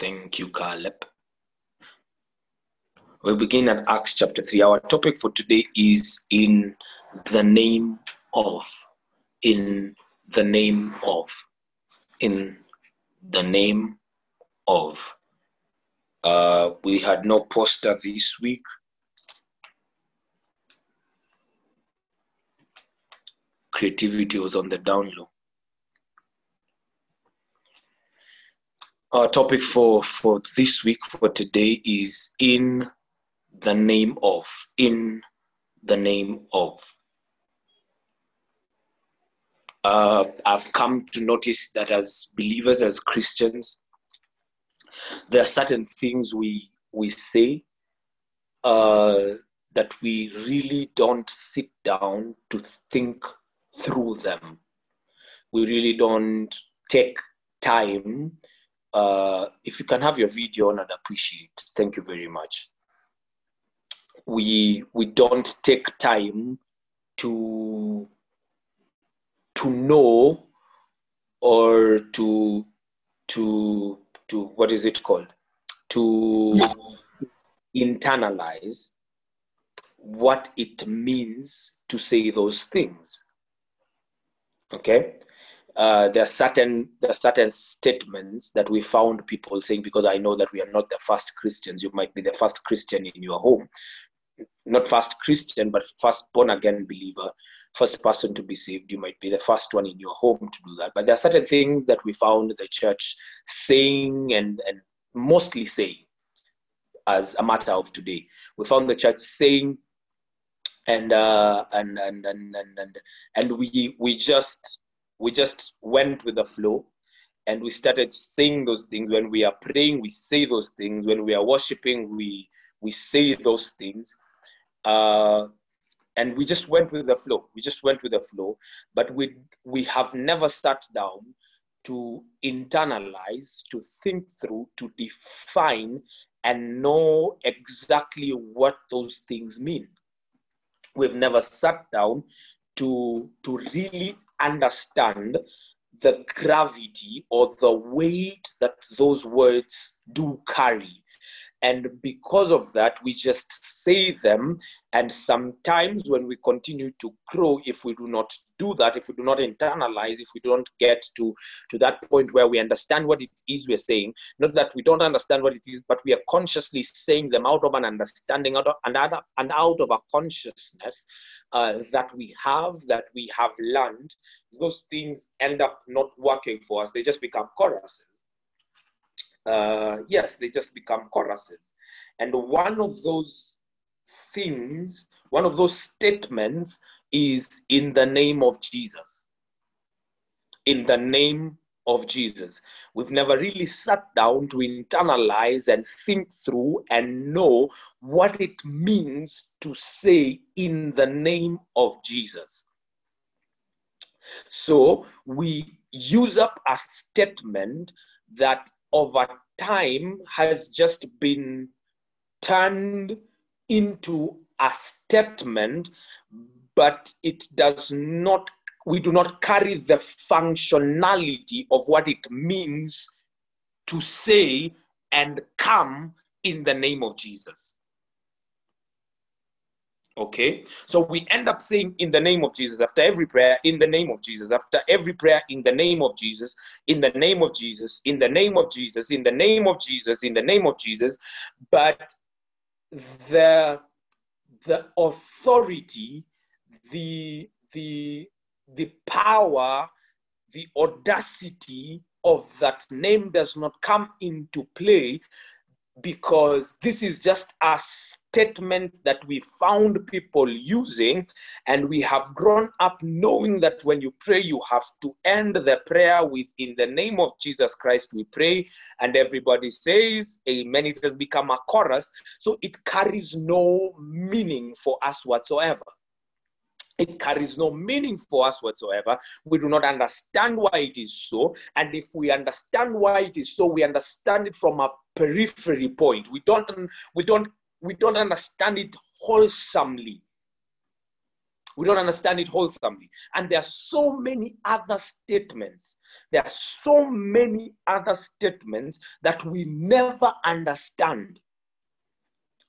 Thank you, Caleb. We begin at Acts chapter 3. Our topic for today is in the name of. In the name of. In the name of. Uh, we had no poster this week. Creativity was on the down low. Our topic for, for this week, for today, is in the name of. In the name of. Uh, I've come to notice that as believers, as Christians, there are certain things we we say uh, that we really don't sit down to think through them. We really don't take time. Uh, if you can have your video on, I'd appreciate. Thank you very much. We we don't take time to to know or to to to what is it called to internalize what it means to say those things okay uh, there are certain there are certain statements that we found people saying because i know that we are not the first christians you might be the first christian in your home not first christian but first born again believer first person to be saved. You might be the first one in your home to do that. But there are certain things that we found the church saying and, and mostly saying as a matter of today. We found the church saying and uh, and, and and and and and we we just we just went with the flow and we started saying those things. When we are praying we say those things. When we are worshiping we we say those things. Uh, and we just went with the flow. We just went with the flow. But we we have never sat down to internalize to think through to define and know exactly what those things mean. We've never sat down to to really understand the gravity or the weight that those words do carry. And because of that we just say them. And sometimes when we continue to grow if we do not do that if we do not internalize if we don't get to to that point where we understand what it is we're saying not that we don't understand what it is but we are consciously saying them out of an understanding out and out of, and out of a consciousness uh, that we have that we have learned those things end up not working for us they just become choruses uh, yes, they just become choruses. And one of those things, one of those statements is in the name of Jesus. In the name of Jesus. We've never really sat down to internalize and think through and know what it means to say in the name of Jesus. So we use up a statement that over time has just been turned into a statement, but it does not, we do not carry the functionality of what it means to say and come in the name of Jesus. Okay, so we end up saying in the name of Jesus after every prayer, in the name of Jesus, after every prayer, in the name of Jesus, in the name of Jesus, in the name of Jesus, in the name of Jesus, in the name of Jesus. But the the authority, the the the power, the audacity of that name does not come into play because this is just a statement that we found people using and we have grown up knowing that when you pray you have to end the prayer with in the name of jesus christ we pray. And everybody says amen. It has become a chorus. So it carries no meaning for us whatsoever it carries no meaning for us whatsoever. We do not understand why it is so. And if we understand why it is so, we understand it from a periphery point. We don't we don't we don't understand it wholesomely. We don't understand it wholesomely. And there are so many other statements. There are so many other statements that we never understand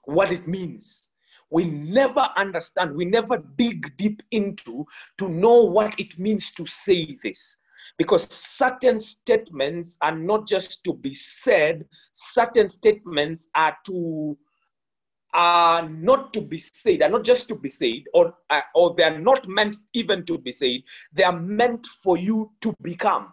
what it means. We never understand, we never dig deep into to know what it means to say this. Because certain statements are not just to be said, certain statements are to are not to be said, are not just to be said, or, uh, or they are not meant even to be said, they are meant for you to become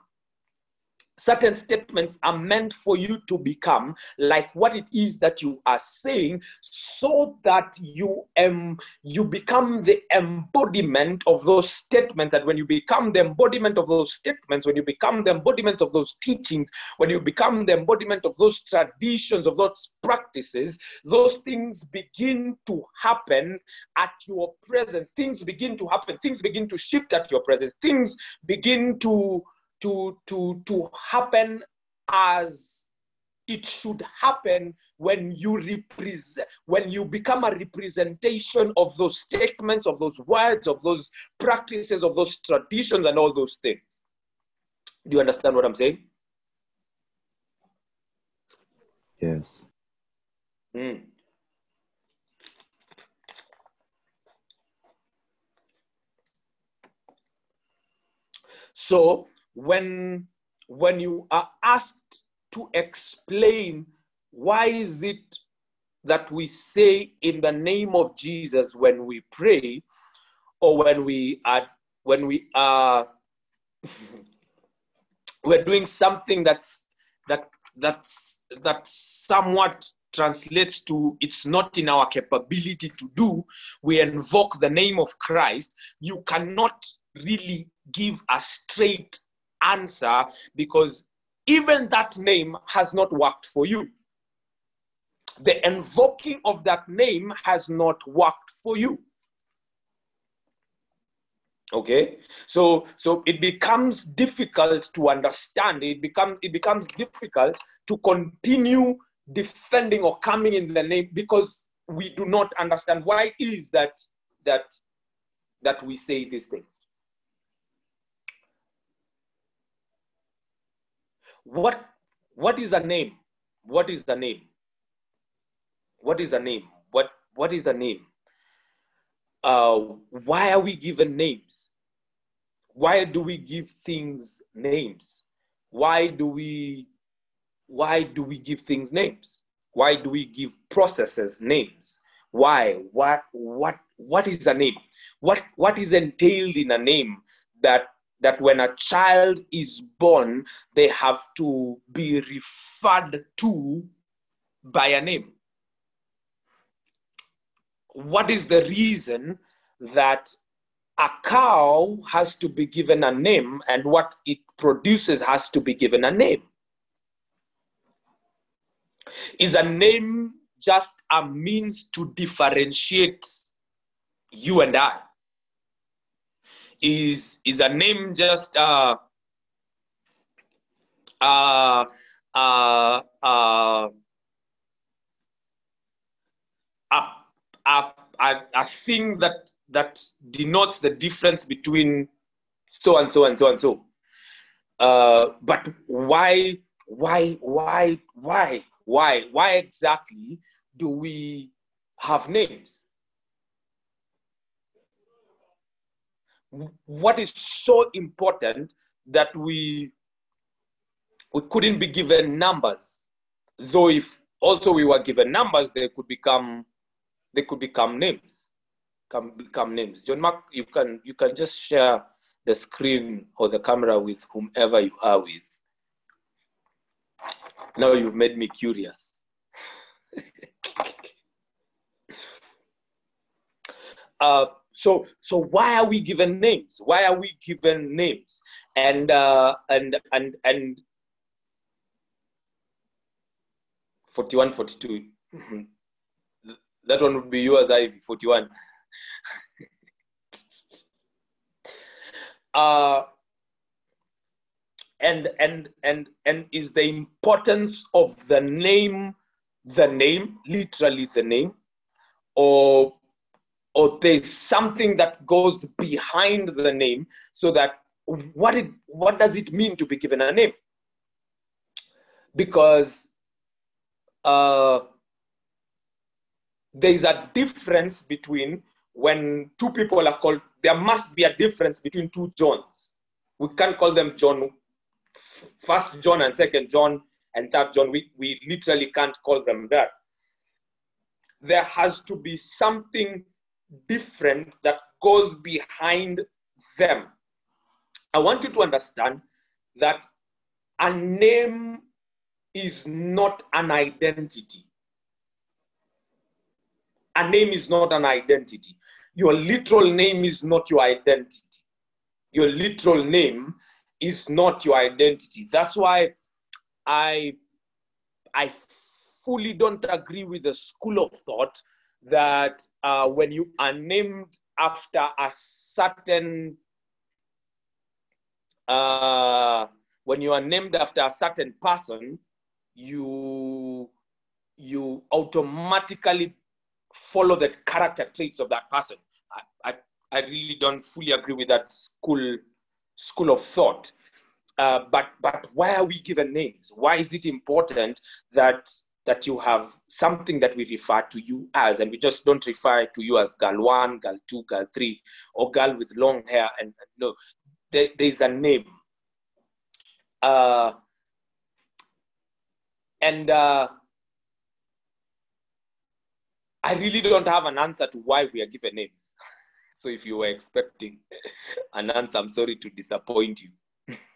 certain statements are meant for you to become like what it is that you are saying so that you um you become the embodiment of those statements. And when you become the embodiment of those statements when you become the embodiment of those teachings when you become the embodiment of those traditions of those practices those things begin to happen at your presence. Things begin to happen. Things begin to shift at your presence. Things begin to to to to happen as it should happen when you represent when you become a representation of those statements of those words of those practices of those traditions and all those things do you understand what i'm saying Yes. Mm. So when when you are asked to explain why is it that we say in the name of Jesus when we pray or when we are when we are we're doing something that's that that's that somewhat translates to it's not in our capability to do we invoke the name of christ you cannot really give a straight answer because even that name has not worked for you. The invoking of that name has not worked for you. Okay? So so it becomes difficult to understand. It becomes it becomes difficult to continue defending or coming in the name because we do not understand why it is that that that we say these thing what what is the name? What is the name? What is the name? What what is the name? Uh, why are we given names? Why do we give things names? Why do we why do we give things names? Why do we give processes names? Why? What what what is a name? What what is entailed in a name that that when a child is born they have to be referred to by a name what is the reason that a cow has to be given a name and what it produces has to be given a name is a name just a means to differentiate you and I? Is is a name just uh uh uh uh a, a, a, thing that that denotes the difference between so and so and so and so. Uh, but why, why, why, why, why, why exactly do we have names? What is so important that we we couldn't be given numbers? Though if also we were given numbers, they could become they could become names can become names. John Mark, you can you can just share the screen or the camera with whomever you are with. Now you've made me curious. uh, so so why are we given names? Why are we given names? And uh, and and and 41, 42. that one would be yours, Ivy, 41. uh, and and and and is the importance of the name the name literally the name or or there's something that goes behind the name so that what it what does it mean to be given a name? Because uh, there is a difference between when two people are called there must be a difference between two johns. We can't call them john first john and second john and third john. We, we literally can't call them that. There has to be something different that goes behind them i want you to understand that a name is not an identity a name is not an identity. Your literal name is not your identity. Your literal name is not your identity. That's why I I fully don't agree with the school of thought that uh, when you are named after a certain uh, when you are named after a certain person, you you automatically follow the character traits of that person. I, I, I really don't fully agree with that school school of thought. Uh, but but why are we given names? Why is it important that that you have something that we refer to you as, and we just don't refer to you as girl one, girl two, girl three, or girl with long hair? And no, there, there's a name. Uh, and uh, I really don't have an answer to why we are given names. So if you were expecting an answer, I'm sorry to disappoint you.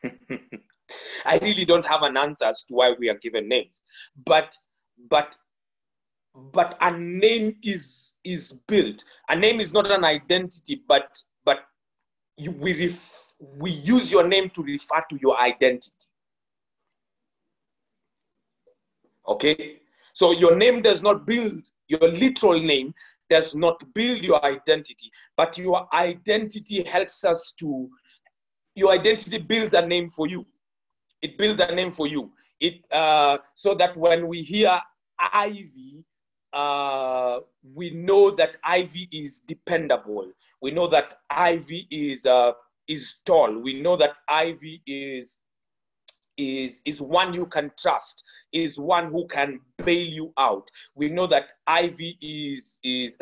I really don't have an answer as to why we are given names. But but but a name is is built. A name is not an identity, but but you, we ref, we use your name to refer to your identity. Okay, so your name does not build your literal name does not build your identity, but your identity helps us to, your identity builds a name for you. It builds a name for you. It uh, so that when we hear Ivy, uh, we know that Ivy is dependable. We know that Ivy is uh, is tall. We know that Ivy is is, is one you can trust, is one who can bail you out. We know that Ivy is is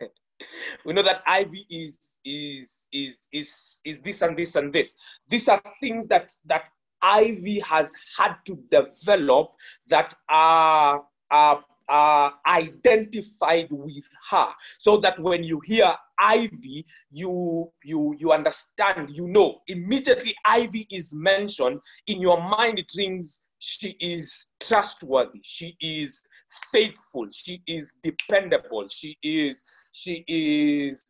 we know that Ivy is is is is is this and this and this. These are things that that Ivy has had to develop that are are uh, identified with her so that when you hear ivy you you you understand you know. Immediately ivy is mentioned in your mind it rings she is trustworthy she is faithful she is dependable she is she is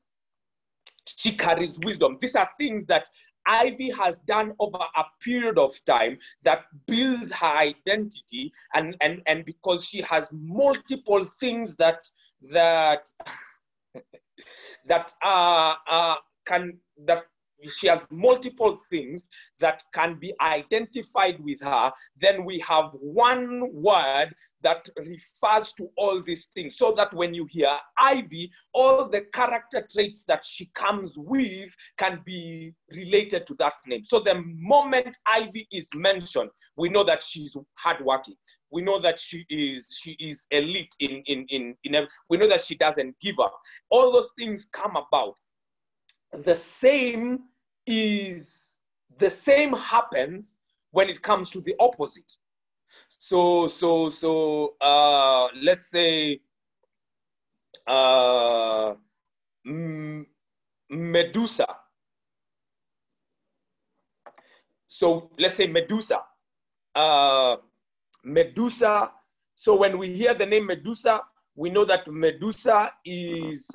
she carries wisdom. These are things that Ivy has done over a period of time that builds her identity, and and and because she has multiple things that that that uh, uh, can that she has multiple things that can be identified with her, then we have one word that refers to all these things. So that when you hear Ivy, all the character traits that she comes with can be related to that name. So the moment Ivy is mentioned, we know that she's hardworking. We know that she is she is elite in in in, in we know that she doesn't give up. All those things come about. The same is the same happens when it comes to the opposite. So, so, so, uh, let's say, uh, Medusa. So let's say Medusa. Uh, Medusa. So when we hear the name Medusa, we know that Medusa is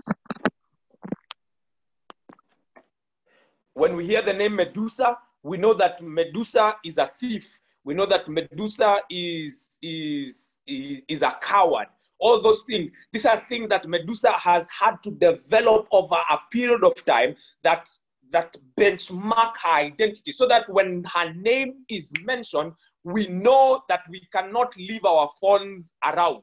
when we hear the name Medusa, we know that Medusa is a thief. We know that Medusa is, is, is, is a coward. All those things. These are things that Medusa has had to develop over a period of time that that benchmark her identity so that when her name is mentioned, we know that we cannot leave our phones around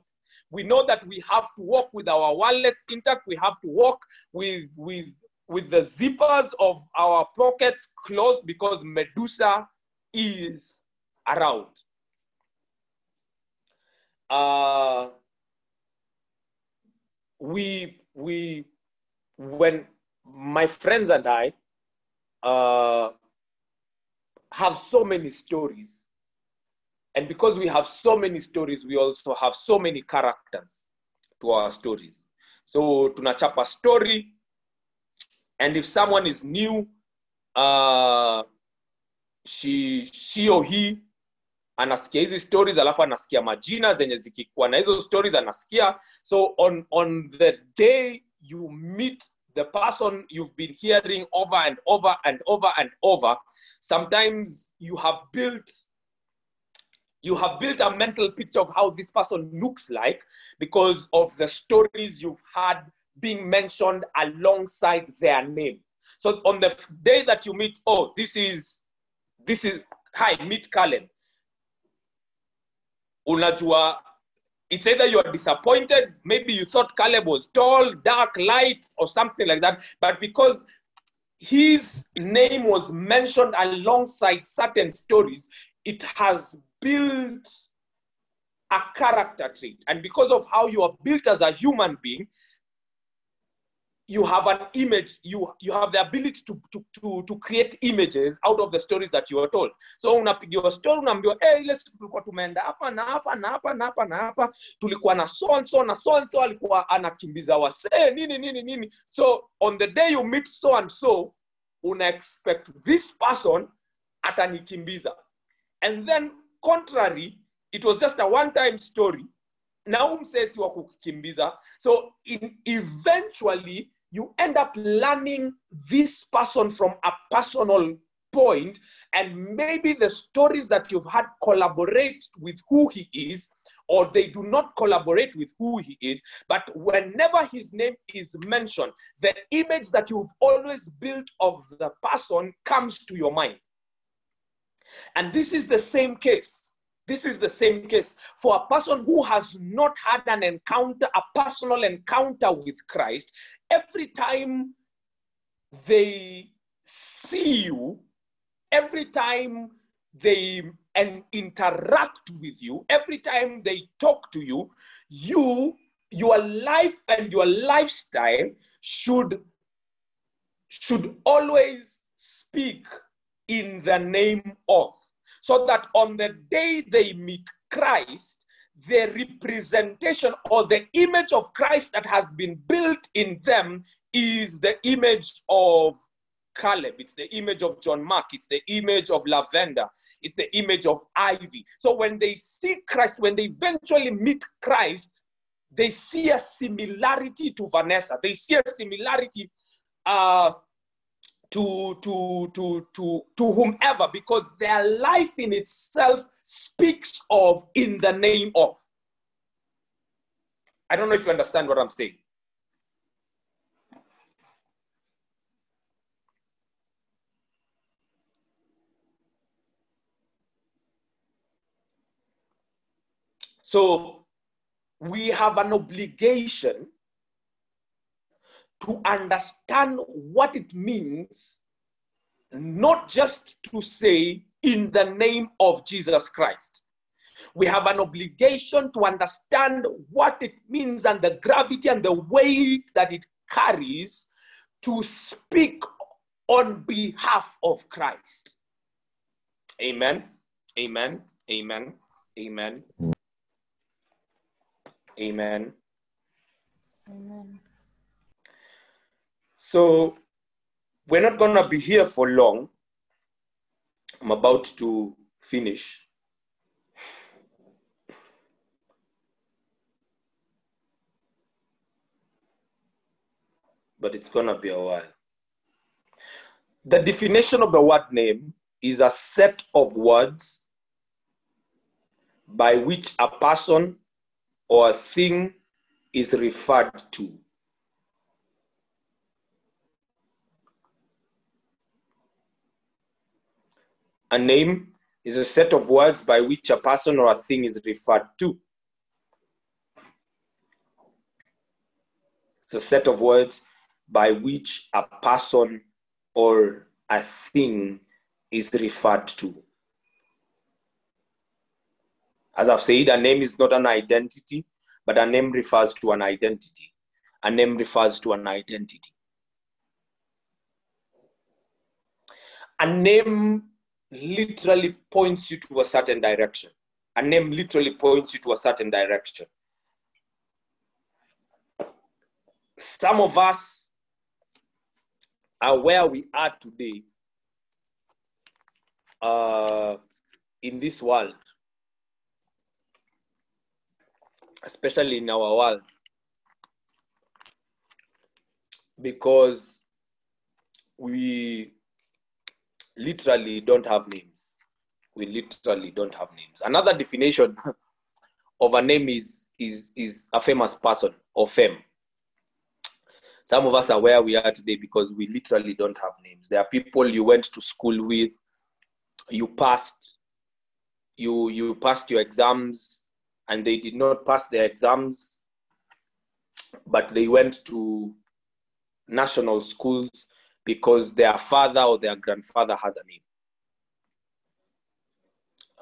we know that we have to walk with our wallets intact we have to walk with with with the zippers of our pockets closed because medusa is around. Uh, we we when my friends and i uh, have so many stories and because we have so many stories we also have so many characters to our stories. So tunachapa story and if someone is new uh, she she or he anasikia hizi stories alafu anasikia majina zenye zikikuwa na hizo stories anasikia. So on on the day you meet the person you've been hearing over and over and over and over sometimes you have built you have built a mental picture of how this person looks like because of the stories you've had being mentioned alongside their name. So on the day that you meet oh this is this is hi meet Caleb. Unajua it's either you are disappointed maybe you thought Caleb was tall dark light or something like that but because his name was mentioned alongside certain stories it has built a character trait. And because of how you are built as a human being you have an image you you have the ability to, to, to, to create images out of the stories that you are told. So unapigiwa story unaambiwa eh ile siku tulikuwa tumeenda hapa na hapa na hapa na hapa na hapa. Tulikuwa na so and so na so and so alikuwa anakimbiza wasee nini nini nini. So on the day you meet so and so una expect this person atanikimbiza. And then contrary it was just a one time story na huu msee si wa kukimbiza. So in, eventually you end up learning this person from a personal point and maybe the stories that you've had collaborate with who he is or they do not collaborate with who he is but whenever his name is mentioned the image that you've always built of the person comes to your mind. And this is the same case this is the same case for a person who has not had an encounter, a personal encounter with Christ. Every time they see you, every time they and interact with you, every time they talk to you, you, your life and your lifestyle should should always speak in the name of so that on the day they meet Christ, the representation or the image of Christ that has been built in them is the image of Caleb, it's the image of John Mark, it's the image of Lavender, it's the image of Ivy. So when they see Christ, when they eventually meet Christ, they see a similarity to Vanessa. They see a similarity uh, to to to to to whomever because their life in itself speaks of in the name of. I don't know if you understand what i'm saying. So we have an obligation to understand what it means, not just to say in the name of Jesus Christ. We have an obligation to understand what it means and the gravity and the weight that it carries to speak on behalf of Christ. Amen. Amen. Amen. Amen. Mm. Amen. Amen. So we're not going to be here for long. I'm about to finish. But it's going to be a while. The definition of the word name is a set of words by which a person or a thing is referred to. A name is a set of words by which a person or a thing is referred to. It's a set of words by which a person or a thing is referred to. As I've said, a name is not an identity, but a name refers to an identity. A name refers to an identity. A name literally points you to a certain direction. A name literally points you to a certain direction. Some of us are where we are today uh, in this world, especially in our world, because we literally don't have names. We literally don't have names. Another definition of a name is is is a famous person or fame. Some of us are where we are today because we literally don't have names. There are people you went to school with, you passed, you you passed your exams, and they did not pass their exams, but they went to national schools because their father or their grandfather has a name.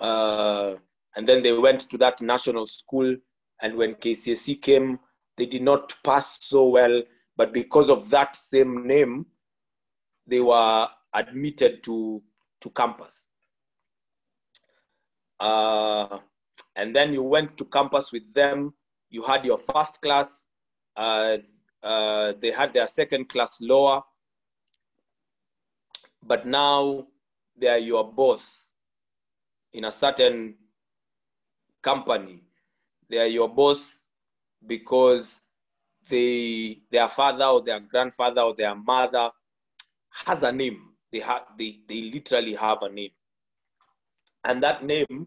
Uh, and then they went to that national school, and when KCSE came, they did not pass so well, but because of that same name, they were admitted to, to campus. Uh, and then you went to campus with them, you had your first class, uh, uh, they had their second class lower, but now they are your boss in a certain company. They are your boss because they their father or their grandfather or their mother has a name. They have they, they literally have a name. And that name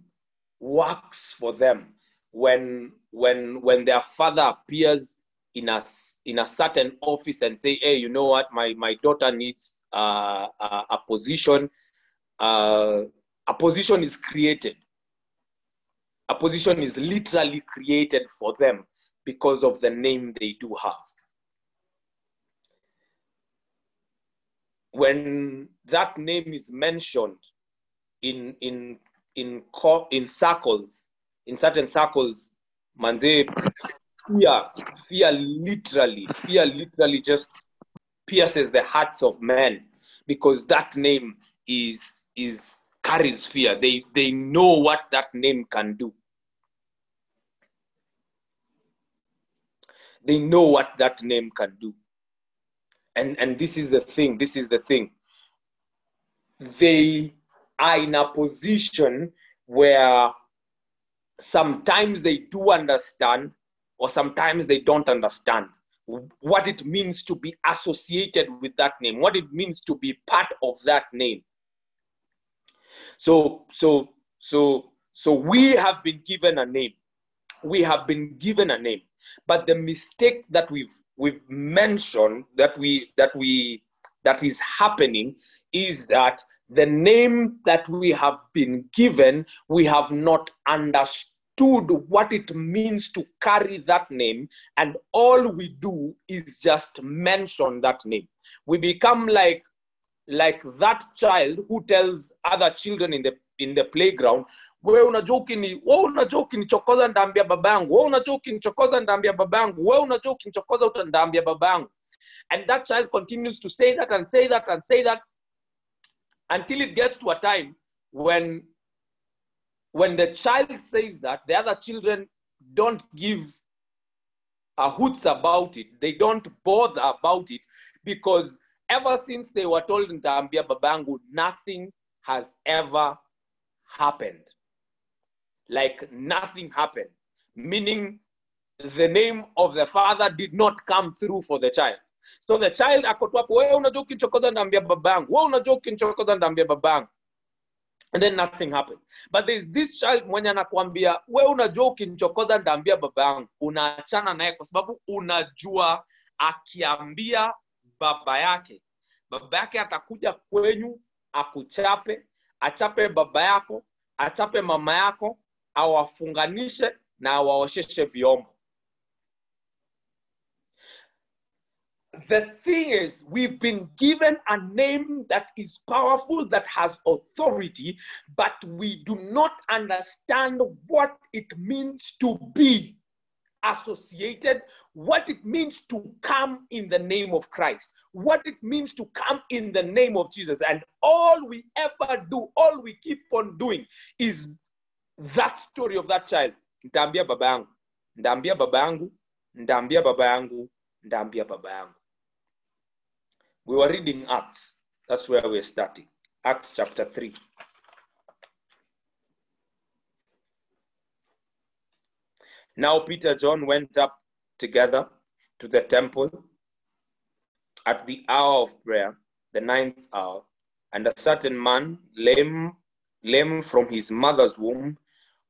works for them when when when their father appears in a in a certain office and say, hey, you know what, my my daughter needs uh, a, a position. Uh, a position is created. A position is literally created for them because of the name they do have. When that name is mentioned in in in in circles, in certain circles, manze fear, fear literally, fear literally just pierces the hearts of men because that name is is carries fear. They they know what that name can do. They know what that name can do. And and this is the thing, this is the thing. They are in a position where sometimes they do understand or sometimes they don't understand what it means to be associated with that name, what it means to be part of that name. So, so, so, so we have been given a name. We have been given a name, but the mistake that we've we've mentioned that we that we that is happening is that the name that we have been given, we have not understood what it means to carry that name, and all we do is just mention that name. We become like like that child who tells other children in the in the playground wewe unajua ukini wewe unajua ukinichokoza ndaambia baba yangu wewe unajua ukinichokoza ndaambia baba yangu wewe unajua ukinichokoza utandaambia baba yangu and that child continues to say that and say that and say that until it gets to a time when when the child says that the other children don't give a hoots about it. They don't bother about it because ever since they were told ntaambia babangu nothing has ever happened. Like nothing happened. Meaning the name of the father did not come through for the child. So the child akotu hapo wewe unajua ukinichokoza ndaambia babangu? Wewe unajua ukinichokoza ndaambia babangu and then nothing happened. But there's this child mwenye anakuambia we unajua ukinichokoza ndaambia baba yangu. Unaachana naye kwa sababu unajua akiambia baba yake baba yake atakuja kwenyu akuchape achape baba yako achape mama yako awafunganishe na awaosheshe vyombo the thing is, we've been given a name that is powerful, that has authority, but we do not understand what it means to be associated, what it means to come in the name of Christ, what it means to come in the name of Jesus. And all we ever do, all we keep on doing is that story of that child. Ndambia baba yangu, ndambia baba yangu, ndambia baba. We were reading Acts. That's where we're starting. Acts chapter 3. Now Peter John went up together to the temple at the hour of prayer, the ninth hour, and a certain man, lame, lame from his mother's womb,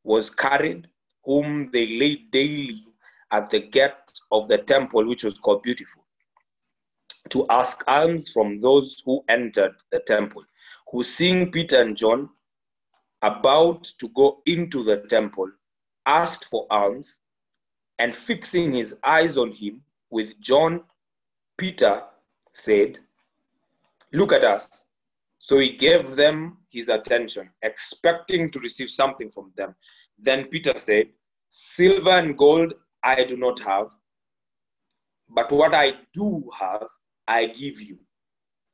was carried, whom they laid daily at the gate of the temple, which was called Beautiful, to ask alms from those who entered the temple, who seeing Peter and John about to go into the temple, asked for alms, and fixing his eyes on him with John, Peter said, Look at us. So he gave them his attention, expecting to receive something from them. Then Peter said, Silver and gold I do not have, but what I do have, I give you.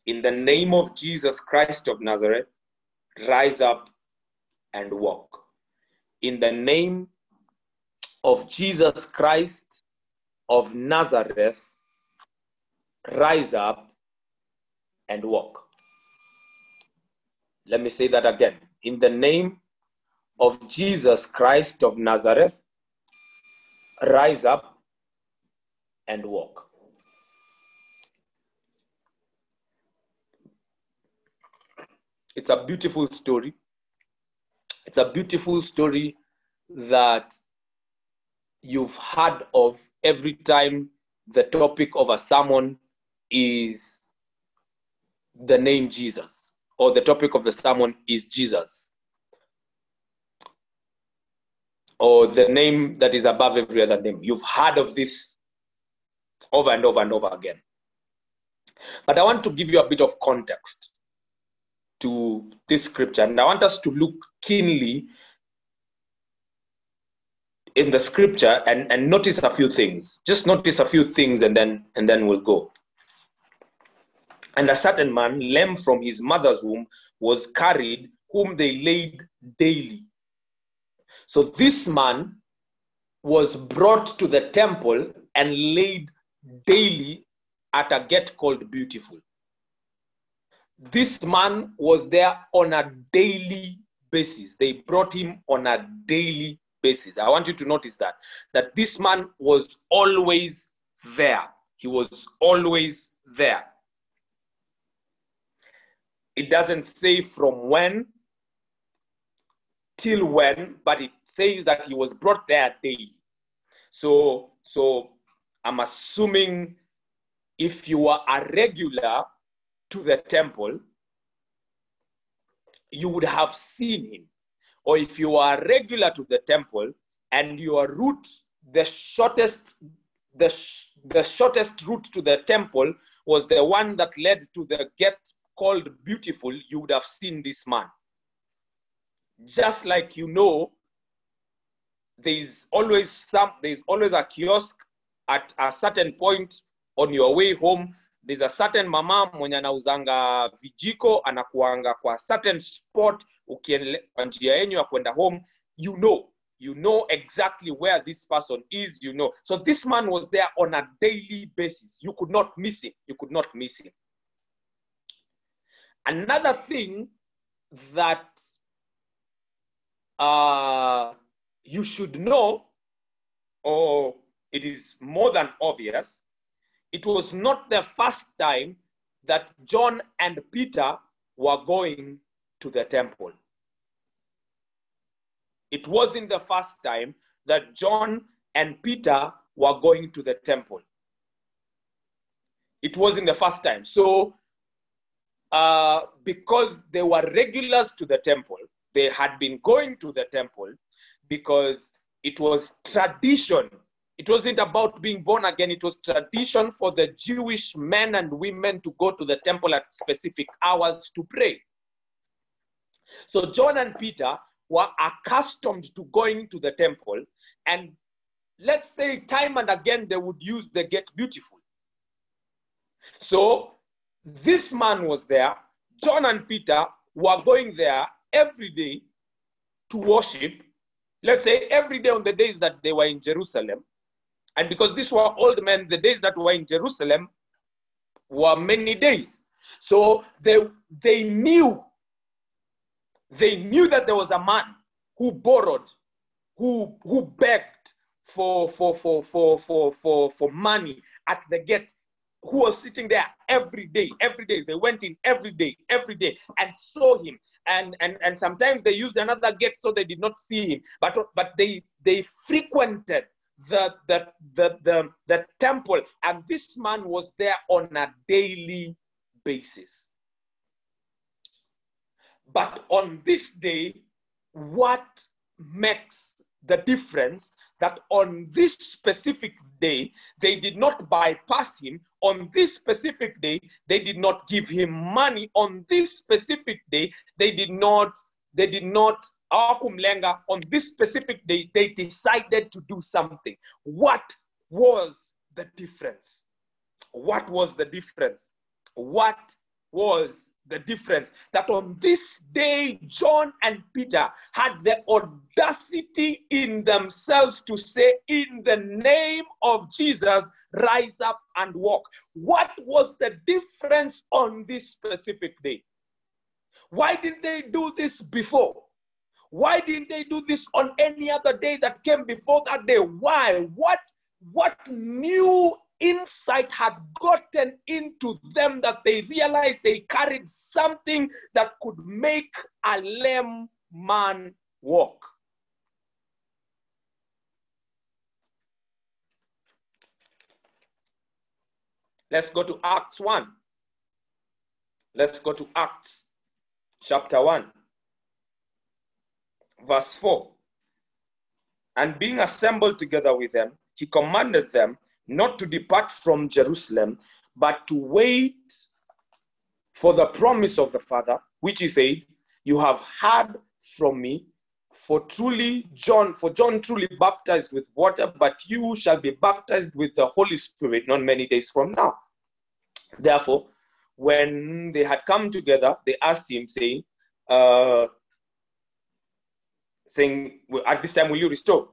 In the name of Jesus Christ of Nazareth, rise up and walk. In the name of Jesus Christ of Nazareth, rise up and walk. Let me say that again. In the name of Jesus Christ of Nazareth, rise up and walk. It's a beautiful story. It's a beautiful story that you've heard of every time the topic of a sermon is the name Jesus, or the topic of the sermon is Jesus, or the name that is above every other name. You've heard of this over and over and over again. But I want to give you a bit of context to this scripture, and I want us to look keenly in the scripture and, and notice a few things. Just notice a few things and then and then we'll go. And a certain man, lame from his mother's womb, was carried, whom they laid daily. So this man was brought to the temple and laid daily at a gate called Beautiful. This man was there on a daily basis. They brought him on a daily basis. I want you to notice that that this man was always there. He was always there. It doesn't say from when till when, but it says that he was brought there daily. So, so I'm assuming if you are a regular to the temple, you would have seen him. Or if you are regular to the temple and your route the shortest the, sh- the shortest route to the temple was the one that led to the gate called beautiful you would have seen this man. Just like you know there's always some there's always a kiosk at a certain point on your way home there's a certain mama mwenye anauzanga vijiko anakuanga kwa certain spot ukiendelea njia yenyu ya kwenda home you know you know exactly where this person is you know. So this man was there on a daily basis. You could not miss him you could not miss him another thing that uh, you should know or it is more than obvious it was not the first time that john and peter were going to the temple. It wasn't the first time that John and Peter were going to the temple. It wasn't the first time. So, uh, because they were regulars to the temple, they had been going to the temple because it was tradition It wasn't about being born again. It was tradition for the Jewish men and women to go to the temple at specific hours to pray. So John and Peter were accustomed to going to the temple, and let's say time and again they would use the gate beautiful. So this man was there. John and Peter were going there every day to worship. Let's say every day on the days that they were in Jerusalem. And because these were old men, the days that were in Jerusalem were many days. So they, they knew, they knew that there was a man who borrowed, who, who begged for, for, for, for, for, for, for money at the gate who was sitting there every day, every day. They went in every day, every day, and saw him. And, and, and sometimes they used another gate so they did not see him. But, but they, they frequented the, the, the, the, the temple. And this man was there on a daily basis. But on this day, what makes the difference that on this specific day, they did not bypass him. On this specific day, they did not give him money. On this specific day, they did not, they did not, akumlenga, on this specific day, they decided to do something. What was the difference? What was the difference? What was the difference that on this day, John and Peter had the audacity in themselves to say, In the name of Jesus, rise up and walk. What was the difference on this specific day? Why didn't they do this before? Why didn't they do this on any other day that came before that day? Why? What, what new insight had gotten into them that they realized they carried something that could make a lame man walk. Let's go to Acts 1. Let's go to Acts chapter 1, verse 4. And being assembled together with them, he commanded them not to depart from Jerusalem, but to wait for the promise of the Father, which he said, You have heard from me. For truly, John, for John truly baptized with water, but you shall be baptized with the Holy Spirit not many days from now. Therefore, when they had come together, they asked him, saying, uh, saying, At this time will you restore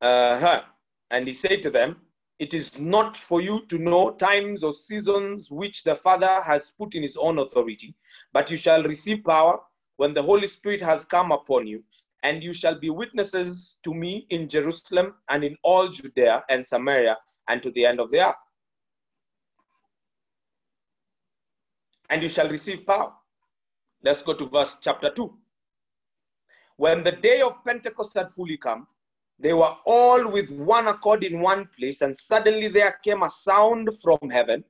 uh, her? And he said to them, It is not for you to know times or seasons which the Father has put in his own authority, but you shall receive power when the Holy Spirit has come upon you, and you shall be witnesses to me in Jerusalem and in all Judea and Samaria and to the end of the earth. And you shall receive power. Let's go to verse chapter 2. When the day of Pentecost had fully come, they were all with one accord in one place, and suddenly there came a sound from heaven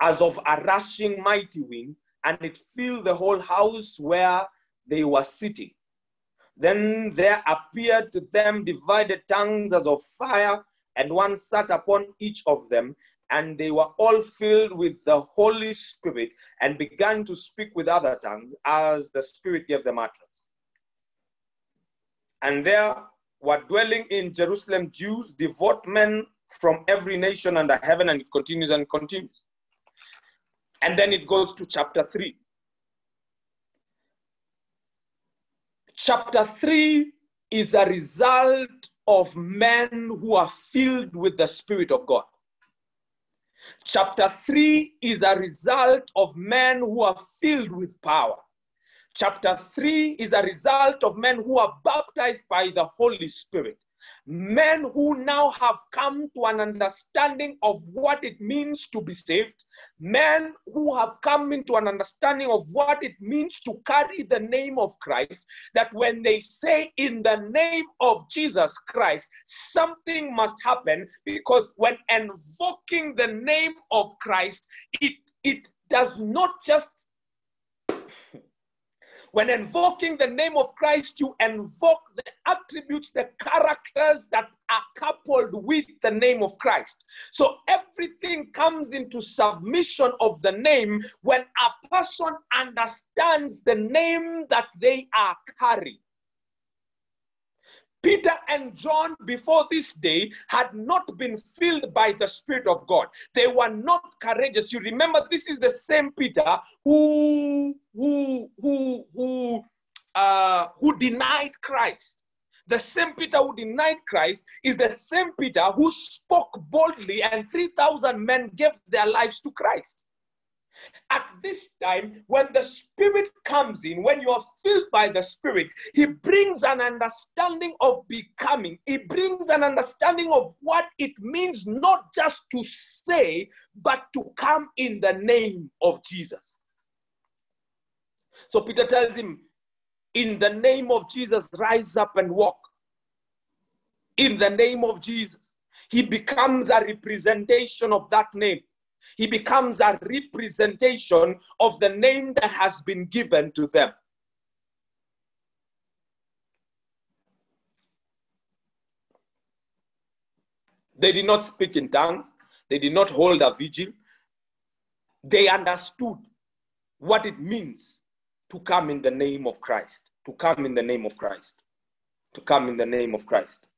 as of a rushing mighty wind, and it filled the whole house where they were sitting. Then there appeared to them divided tongues as of fire, and one sat upon each of them, and they were all filled with the Holy Spirit and began to speak with other tongues as the Spirit gave them utterance. And there were dwelling in Jerusalem Jews, devout men from every nation under heaven, and it continues and continues. And then it goes to chapter 3. Chapter 3 is a result of men who are filled with the Spirit of God. Chapter 3 is a result of men who are filled with power. Chapter 3 is a result of men who are baptized by the Holy Spirit. Men who now have come to an understanding of what it means to be saved. Men who have come into an understanding of what it means to carry the name of Christ. That when they say in the name of Jesus Christ, something must happen because when invoking the name of Christ, it, it does not just When invoking the name of Christ, you invoke the attributes, the characters that are coupled with the name of Christ. So everything comes into submission of the name when a person understands the name that they are carrying. Peter and John, before this day, had not been filled by the Spirit of God. They were not courageous. You remember, this is the same Peter who who who who uh, who denied Christ. The same Peter who denied Christ is the same Peter who spoke boldly, and three thousand men gave their lives to Christ. At this time, when the Spirit comes in, when you are filled by the Spirit, He brings an understanding of becoming. He brings an understanding of what it means not just to say, but to come in the name of Jesus. So Peter tells him, In the name of Jesus, rise up and walk. In the name of Jesus. He becomes a representation of that name he becomes a representation of the name that has been given to them. They did not speak in tongues, they did not hold a vigil. They understood what it means to come in the name of Christ, to come in the name of Christ, to come in the name of Christ.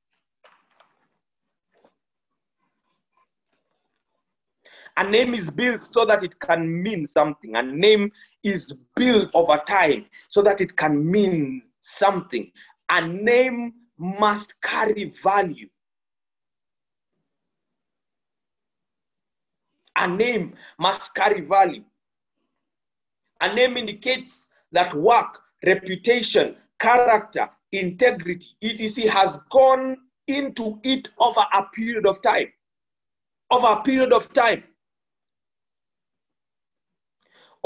A name is built so that it can mean something. A name is built over time so that it can mean something. A name must carry value. A name must carry value. A name indicates that work, reputation, character, integrity, etc., has gone into it over a period of time. Over a period of time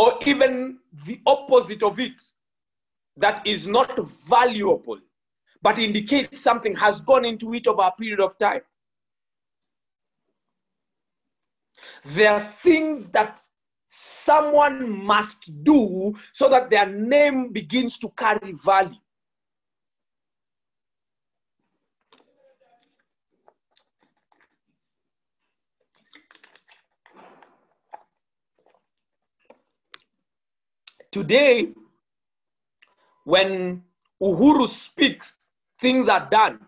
or even the opposite of it that is not valuable but indicates something has gone into it over a period of time. There are things that someone must do so that their name begins to carry value. Today, when Uhuru speaks, things are done.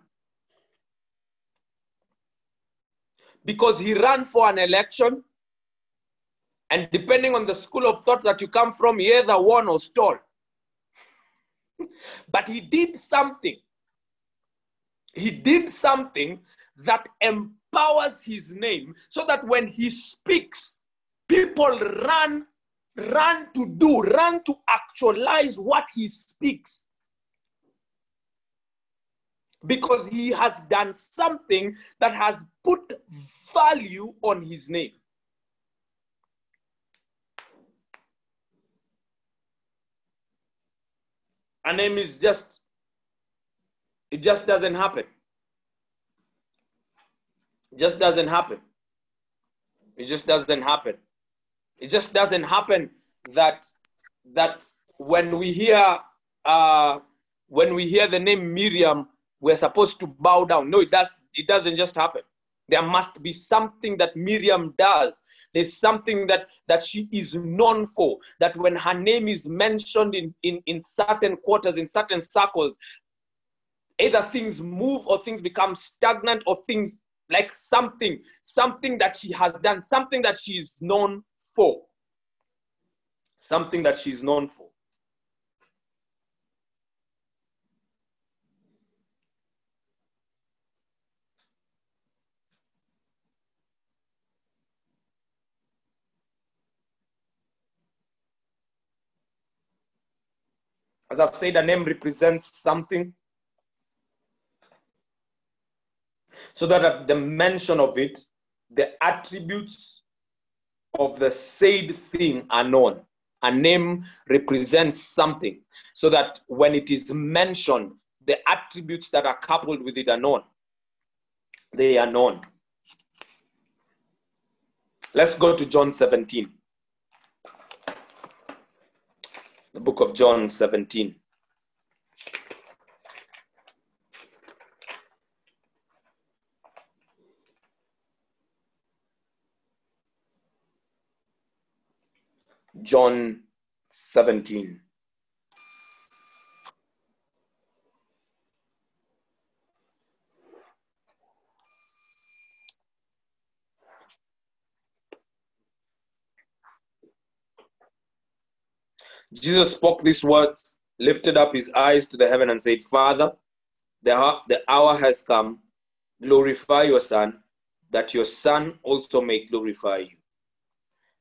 Because he ran for an election, and depending on the school of thought that you come from, he either won or stole. but he did something. He did something that empowers his name so that when he speaks, people run run to do, run to actualize what he speaks. Because he has done something that has put value on his name. A name is just, it just doesn't happen. It just doesn't happen. It just doesn't happen. It just doesn't happen that that when we hear uh, when we hear the name Miriam, we're supposed to bow down. No, it does. It doesn't just happen. There must be something that Miriam does. There's something that that she is known for. That when her name is mentioned in in in certain quarters, in certain circles, either things move or things become stagnant or things like something something that she has done something that she is known for. Something that she's known for. As I've said, a name represents something. So that at the mention of it, the attributes of the said thing are known. A name represents something so that when it is mentioned, the attributes that are coupled with it are known. They are known. Let's go to John 17. The book of John 17. John 17. Jesus spoke these words, lifted up his eyes to the heaven, and said, Father, the, the hour has come. Glorify your Son, that your Son also may glorify you.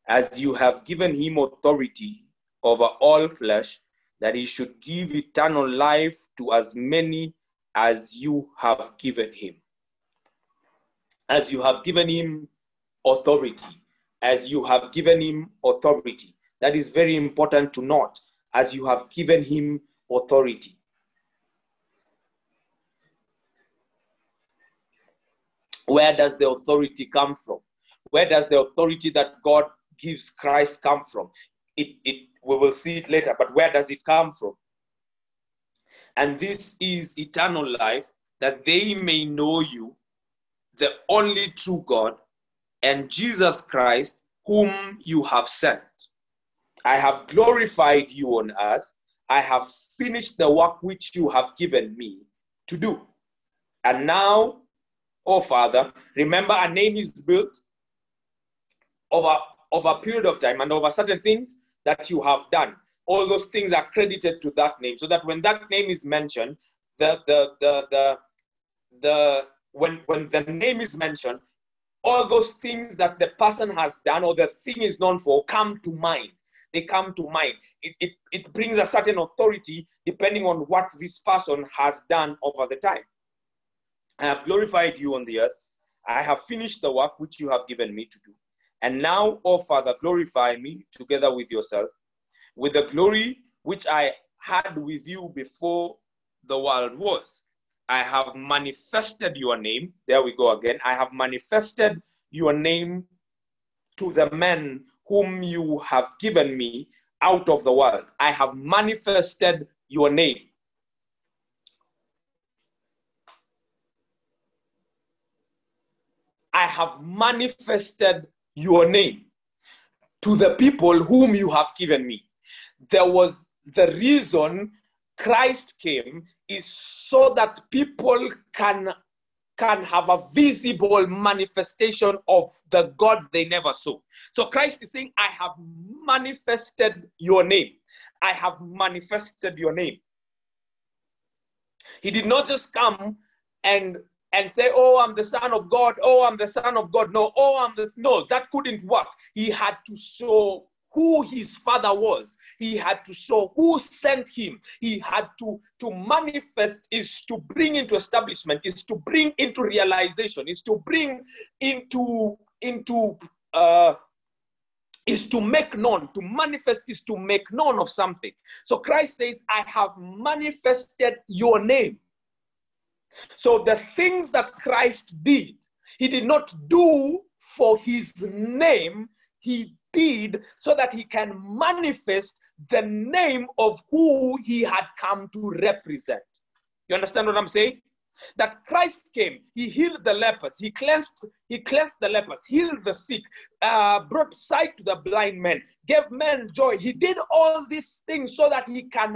As you have given him authority over all flesh, that he should give eternal life to as many as you have given him. As you have given him authority, as you have given him authority. That is very important to note, as you have given him authority. Where does the authority come from? Where does the authority that God gives Christ come from? It, it, we will see it later, but where does it come from? And this is eternal life, that they may know you, the only true God, and Jesus Christ, whom you have sent. I have glorified you on earth. I have finished the work which you have given me to do. And now, oh Father, remember a name is built over, over a period of time and over certain things that you have done. All those things are credited to that name, so that when that name is mentioned, the the the the, the when when the name is mentioned, all those things that the person has done or the thing is known for come to mind. They come to mind. It, it, it brings a certain authority depending on what this person has done over the time. I have glorified you on the earth. I have finished the work which you have given me to do. And now, O Father, glorify me together with yourself, with the glory which I had with you before the world was. I have manifested your name. There we go again. I have manifested your name to the men whom you have given me out of the world. I have manifested your name. I have manifested your name to the people whom you have given me. There was the reason Christ came is so that people can can have a visible manifestation of the God they never saw. So Christ is saying, I have manifested your name. I have manifested your name. He did not just come and and say, "Oh, I'm the son of God." Oh, I'm the son of God. No, oh, I'm this. No, that couldn't work. He had to show who his father was. He had to show who sent him. He had to to manifest is to bring into establishment, is to bring into realization, is to bring into into uh, is to make known, to manifest is to make known of something. So Christ says, I have manifested your name. So the things that Christ did, he did not do for his name, he did so that he can manifest the name of who he had come to represent. You understand what I'm saying? That Christ came, he healed the lepers, he cleansed, he cleansed the lepers, healed the sick, uh, brought sight to the blind men, gave men joy. He did all these things so that he can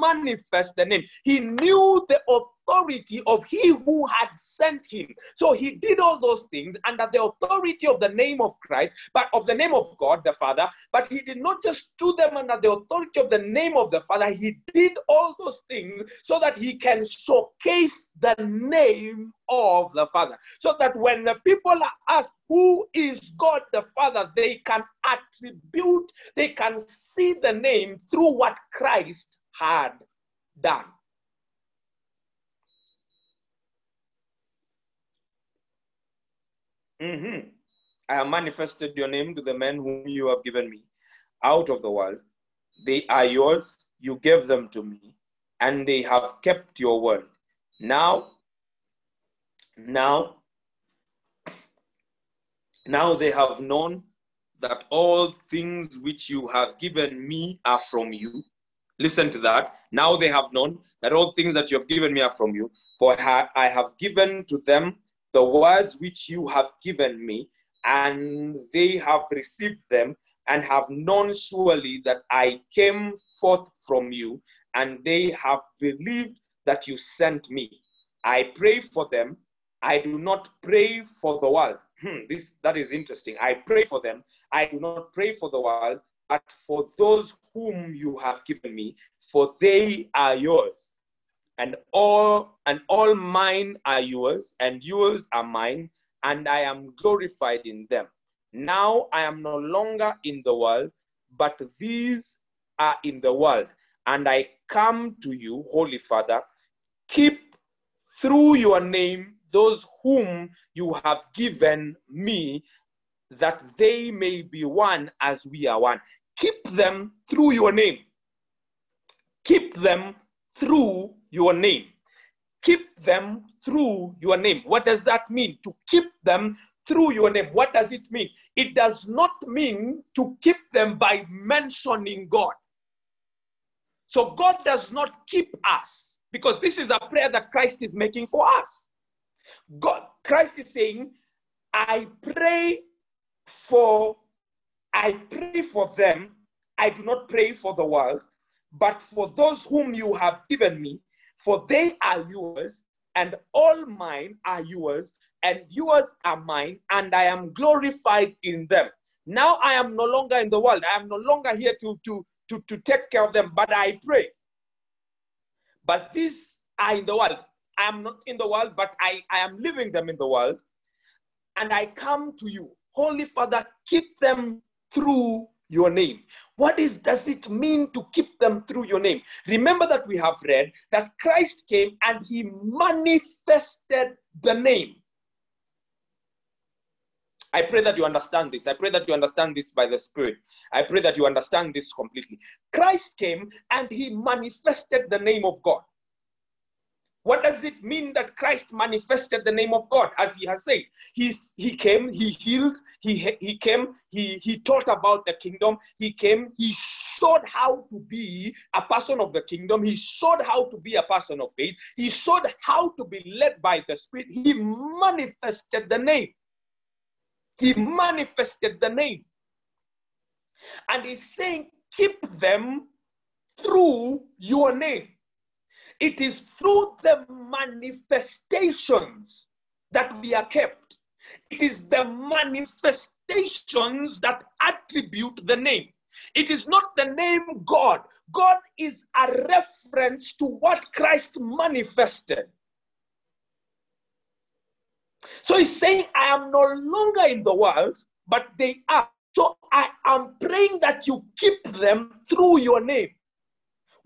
manifest the name. He knew the authority of he who had sent him. So he did all those things under the authority of the name of Christ, but of the name of God the Father. But he did not just do them under the authority of the name of the Father. He did all those things so that he can showcase the name of the Father. So that when the people are asked, Who is God the Father? they can attribute, they can see the name through what Christ had done. Mhm. I have manifested your name to the men whom you have given me out of the world. They are yours. You gave them to me, and they have kept your word. Now, now, now they have known that all things which you have given me are from you, Listen to that. Now they have known that all things that you have given me are from you, for I have given to them the words which you have given me, and they have received them and have known surely that I came forth from you, and they have believed that you sent me. I pray for them. I do not pray for the world. Hmm, this that is interesting. I pray for them. I do not pray for the world, but for those whom you have given me, for they are yours. And all and all mine are yours, and yours are mine, and I am glorified in them. Now I am no longer in the world, but these are in the world, and I come to you, Holy Father, keep through your name those whom you have given me, that they may be one as we are one. Keep them through your name. Keep them through your name. Keep them through your name. What does that mean? To keep them through your name. What does it mean? It does not mean to keep them by mentioning God. So God does not keep us because this is a prayer that Christ is making for us. God, Christ is saying, I pray for, I pray for them. I do not pray for the world, but for those whom you have given me, for they are yours, and all mine are yours, and yours are mine, and I am glorified in them. Now I am no longer in the world. I am no longer here to, to, to, to take care of them, but I pray. But these are in the world. I am not in the world, but I, I am living them in the world. And I come to you. Holy Father, keep them through your name. What is does it mean to keep them through your name? Remember that we have read that Christ came and he manifested the name. I pray that you understand this. I pray that you understand this by the Spirit. I pray that you understand this completely. Christ came and he manifested the name of God. What does it mean that Christ manifested the name of God? As he has said, He's, he came, he healed, he, he came, he, he taught about the kingdom, he came, he showed how to be a person of the kingdom, he showed how to be a person of faith, he showed how to be led by the Spirit, he manifested the name. He manifested the name. And he's saying, keep them through your name. It is through the manifestations that we are kept. It is the manifestations that attribute the name. It is not the name God. God is a reference to what Christ manifested. So he's saying, I am no longer in the world, but they are. So I am praying that you keep them through your name.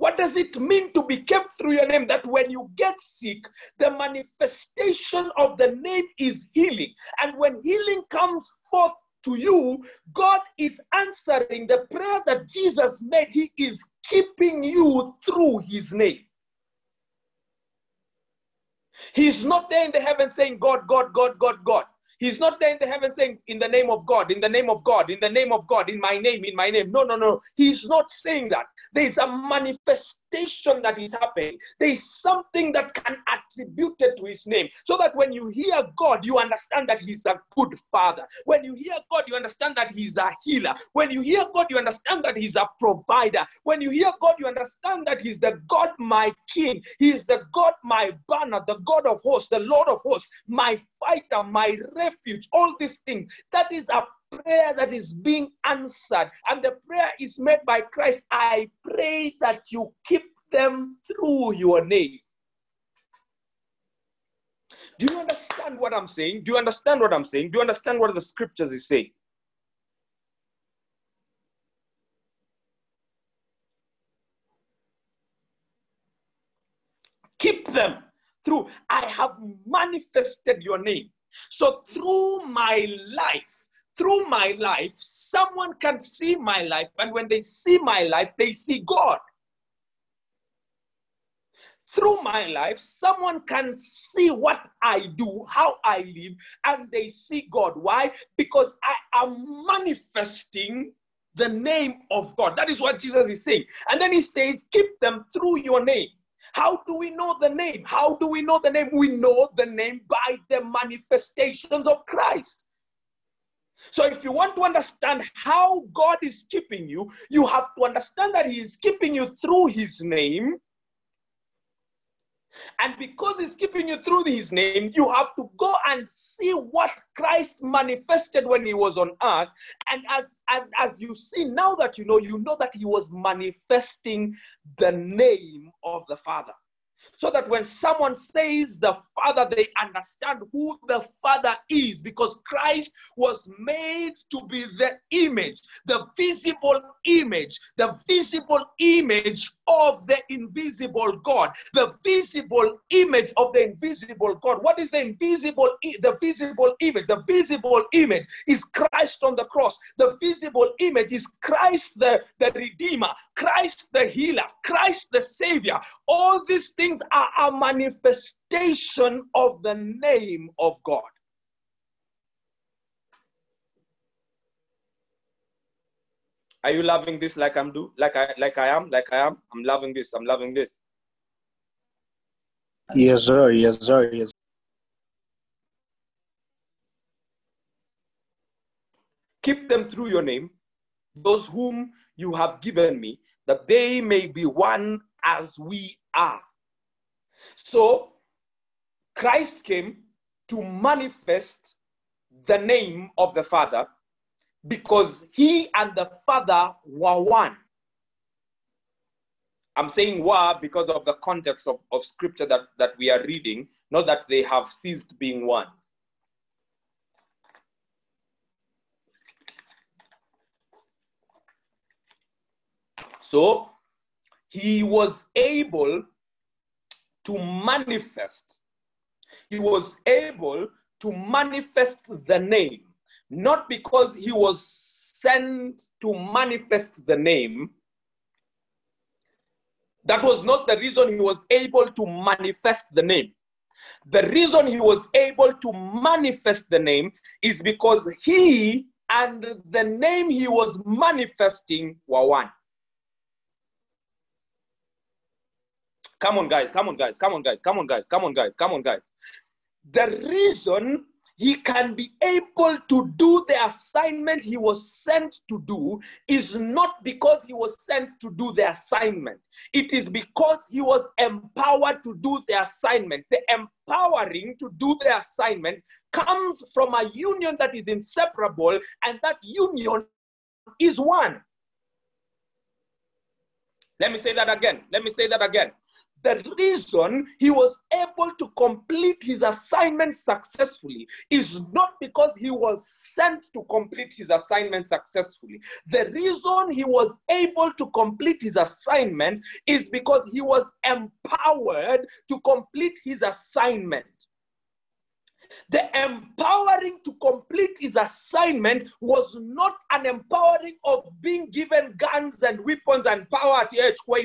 What does it mean to be kept through your name? That when you get sick, the manifestation of the name is healing. And when healing comes forth to you, God is answering the prayer that Jesus made. He is keeping you through his name. He's not there in the heaven saying, God, God, God, God, God. He's not there in the heaven saying, in the name of God, in the name of God, in the name of God, in my name, in my name. No, no, no. He's not saying that. There's a manifestation that is happening. There's something that can attribute it to his name. So that when you hear God, you understand that he's a good father. When you hear God, you understand that he's a healer. When you hear God, you understand that he's a provider. When you hear God, you understand that he's the God, my king. He is the God, my banner, the God of hosts, the Lord of hosts, my fighter, my refuge, all these things. That is a prayer that is being answered. And the prayer is made by Christ. I pray that you keep them through your name. Do you understand what I'm saying? Do you understand what I'm saying? Do you understand what the scriptures is saying? Keep them through. I have manifested your name. So through my life, through my life, someone can see my life. And when they see my life, they see God. Through my life, someone can see what I do, how I live, and they see God. Why? Because I am manifesting the name of God. That is what Jesus is saying. And then he says, keep them through your name. How do we know the name? How do we know the name? We know the name by the manifestations of Christ. So, if you want to understand how God is keeping you, you have to understand that He is keeping you through His name. And because He's keeping you through His name, you have to go and see what Christ manifested when He was on earth. And as, and as you see now that you know, you know that He was manifesting the name of the Father so that when someone says the Father, they understand who the Father is because Christ was made to be the image, the visible image, the visible image of the invisible God, the visible image of the invisible God. What is the invisible, the visible image? The visible image is Christ on the cross. The visible image is Christ the, the Redeemer, Christ the healer, Christ the Savior. All these things are a manifestation of the name of God. Are you loving this like I'm do like I like I am like I am? I'm loving this. I'm loving this. Yes, sir. Yes, sir. Yes. Keep them through your name, those whom you have given me, that they may be one as we are. So Christ came to manifest the name of the Father because he and the Father were one. I'm saying were because of the context of, of scripture that, that we are reading, not that they have ceased being one. So he was able to manifest. He was able to manifest the name, not because he was sent to manifest the name. That was not the reason he was able to manifest the name. The reason he was able to manifest the name is because he and the name he was manifesting were one. Come on, guys. Come on, guys. Come on, guys. Come on, guys. Come on, guys. Come on, guys. The reason he can be able to do the assignment he was sent to do is not because he was sent to do the assignment. It is because he was empowered to do the assignment. The empowering to do the assignment comes from a union that is inseparable, and that union is one. Let me say that again. Let me say that again. The reason he was able to complete his assignment successfully is not because he was sent to complete his assignment successfully. The reason he was able to complete his assignment is because he was empowered to complete his assignment. The empowering to complete his assignment was not an empowering of being given guns and weapons and power.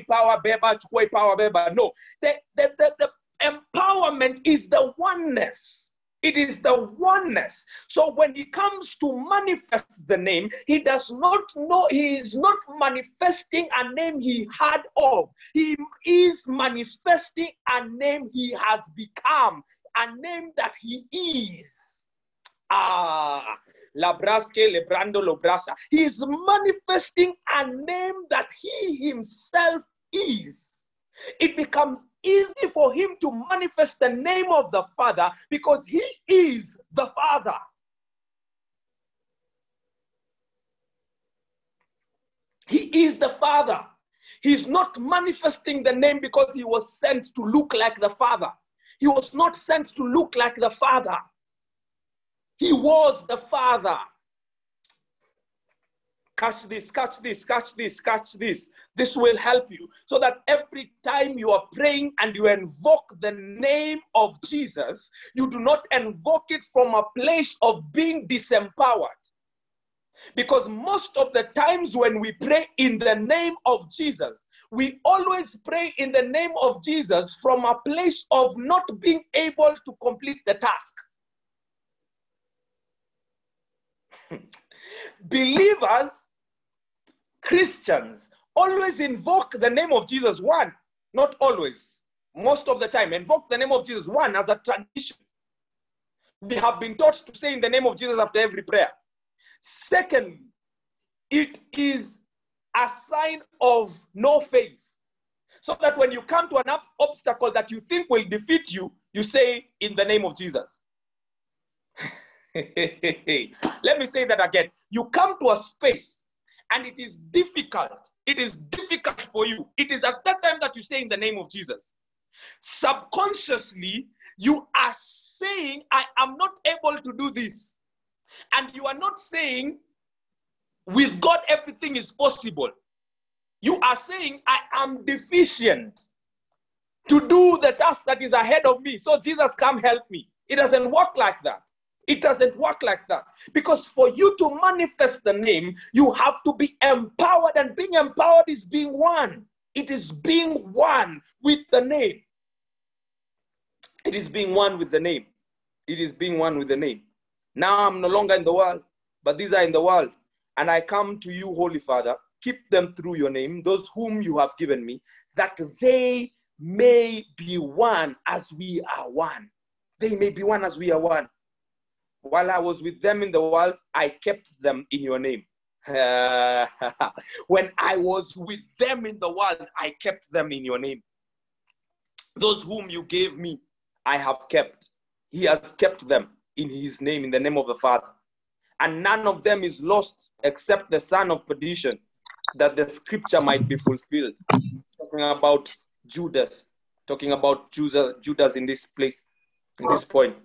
Power, beba, power, beba. No, the, the, the, the empowerment is the oneness. It is the oneness. So when he comes to manifest the name, he does not know, he is not manifesting a name he had of. He is manifesting a name he has become a name that he is. Ah, Labraske Lebrando Lobrasa. He is manifesting a name that he himself is. It becomes easy for him to manifest the name of the Father because he is the Father. He is the Father. He's not manifesting the name because he was sent to look like the Father. He was not sent to look like the Father. He was the Father. Catch this, catch this, catch this, catch this. This will help you so that every time you are praying and you invoke the name of Jesus, you do not invoke it from a place of being disempowered. Because most of the times when we pray in the name of Jesus, we always pray in the name of Jesus from a place of not being able to complete the task. Believers Christians always invoke the name of Jesus one, not always, most of the time, invoke the name of Jesus one as a tradition. We have been taught to say in the name of Jesus after every prayer. Second, it is a sign of no faith. So that when you come to an ob- obstacle that you think will defeat you, you say, in the name of Jesus. Let me say that again. You come to a space and it is difficult. It is difficult for you. It is at that time that you say, in the name of Jesus. Subconsciously, you are saying, I am not able to do this. And you are not saying, with God, everything is possible. You are saying, I am deficient to do the task that is ahead of me. So, Jesus, come help me. It doesn't work like that. It doesn't work like that. Because for you to manifest the name, you have to be empowered, and being empowered is being one. It is being one with the name. It is being one with the name. It is being one with the name. Now I'm no longer in the world, but these are in the world. And I come to you, Holy Father, keep them through your name, those whom you have given me, that they may be one as we are one. They may be one as we are one. While I was with them in the world, I kept them in your name. when I was with them in the world, I kept them in your name. Those whom you gave me, I have kept. He has kept them in his name, in the name of the Father. And none of them is lost except the son of perdition, that the scripture might be fulfilled. Talking about Judas, talking about Judas, in this place, in this point.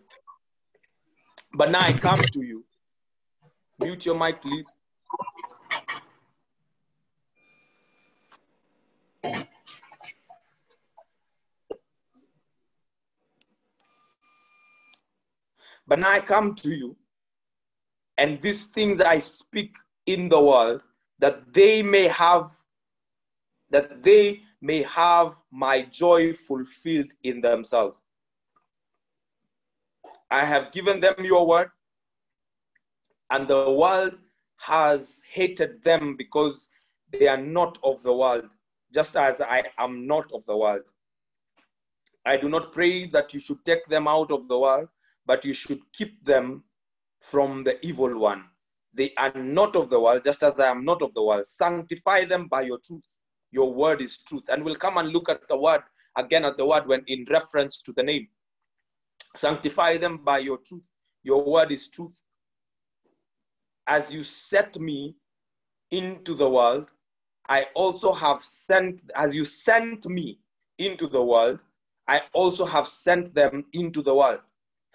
But now I come to you. Mute your mic, please. But now I come to you, and these things I speak in the world, that they may have, that they may have my joy fulfilled in themselves. I have given them your word, and the world has hated them because they are not of the world, just as I am not of the world. I do not pray that you should take them out of the world, but you should keep them from the evil one. They are not of the world, just as I am not of the world. Sanctify them by your truth. Your word is truth. And we'll come and look at the word again at the word when in reference to the name. Sanctify them by your truth. Your word is truth. As you set me into the world, I also have sent, as you sent me into the world, I also have sent them into the world.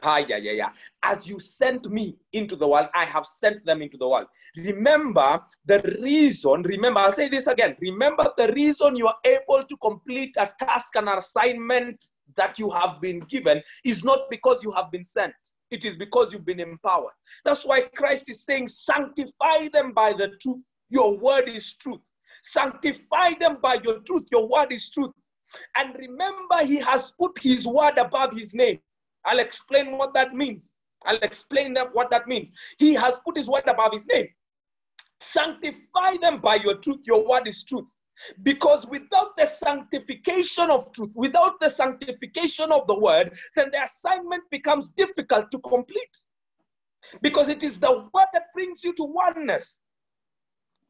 Ah, yeah, yeah, yeah. As you sent me into the world, I have sent them into the world. Remember the reason, remember, I'll say this again. Remember the reason you are able to complete a task and an assignment that you have been given is not because you have been sent. It is because you've been empowered. That's why Christ is saying, sanctify them by the truth. Your word is truth. Sanctify them by your truth. Your word is truth. And remember, he has put his word above his name. I'll explain what that means. I'll explain that, what that means. He has put his word above his name. Sanctify them by your truth. Your word is truth. Because without the sanctification of truth, without the sanctification of the word, then the assignment becomes difficult to complete. Because it is the word that brings you to oneness.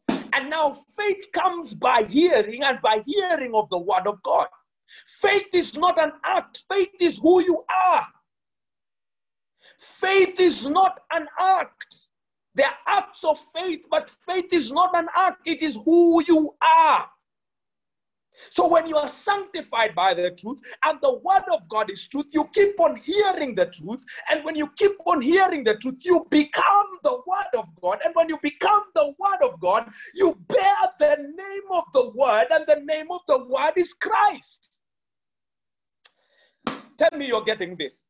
And now faith comes by hearing, and by hearing of the word of God. Faith is not an act, faith is who you are. Faith is not an act. There are acts of faith, but faith is not an act, it is who you are. So when you are sanctified by the truth and the word of God is truth, you keep on hearing the truth. And when you keep on hearing the truth, you become the word of God. And when you become the word of God, you bear the name of the word, and the name of the word is Christ. Tell me you're getting this.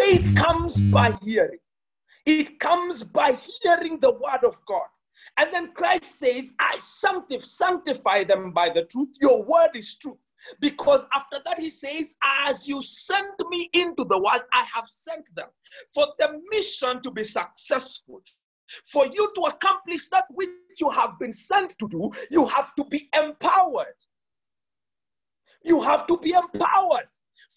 Faith comes by hearing. It comes by hearing the word of God. And then Christ says, I sanctify, sanctify them by the truth. Your word is truth. Because after that, he says, As you sent me into the world, I have sent them. For the mission to be successful, For you to accomplish that which you have been sent to do, you have to be empowered. You have to be empowered.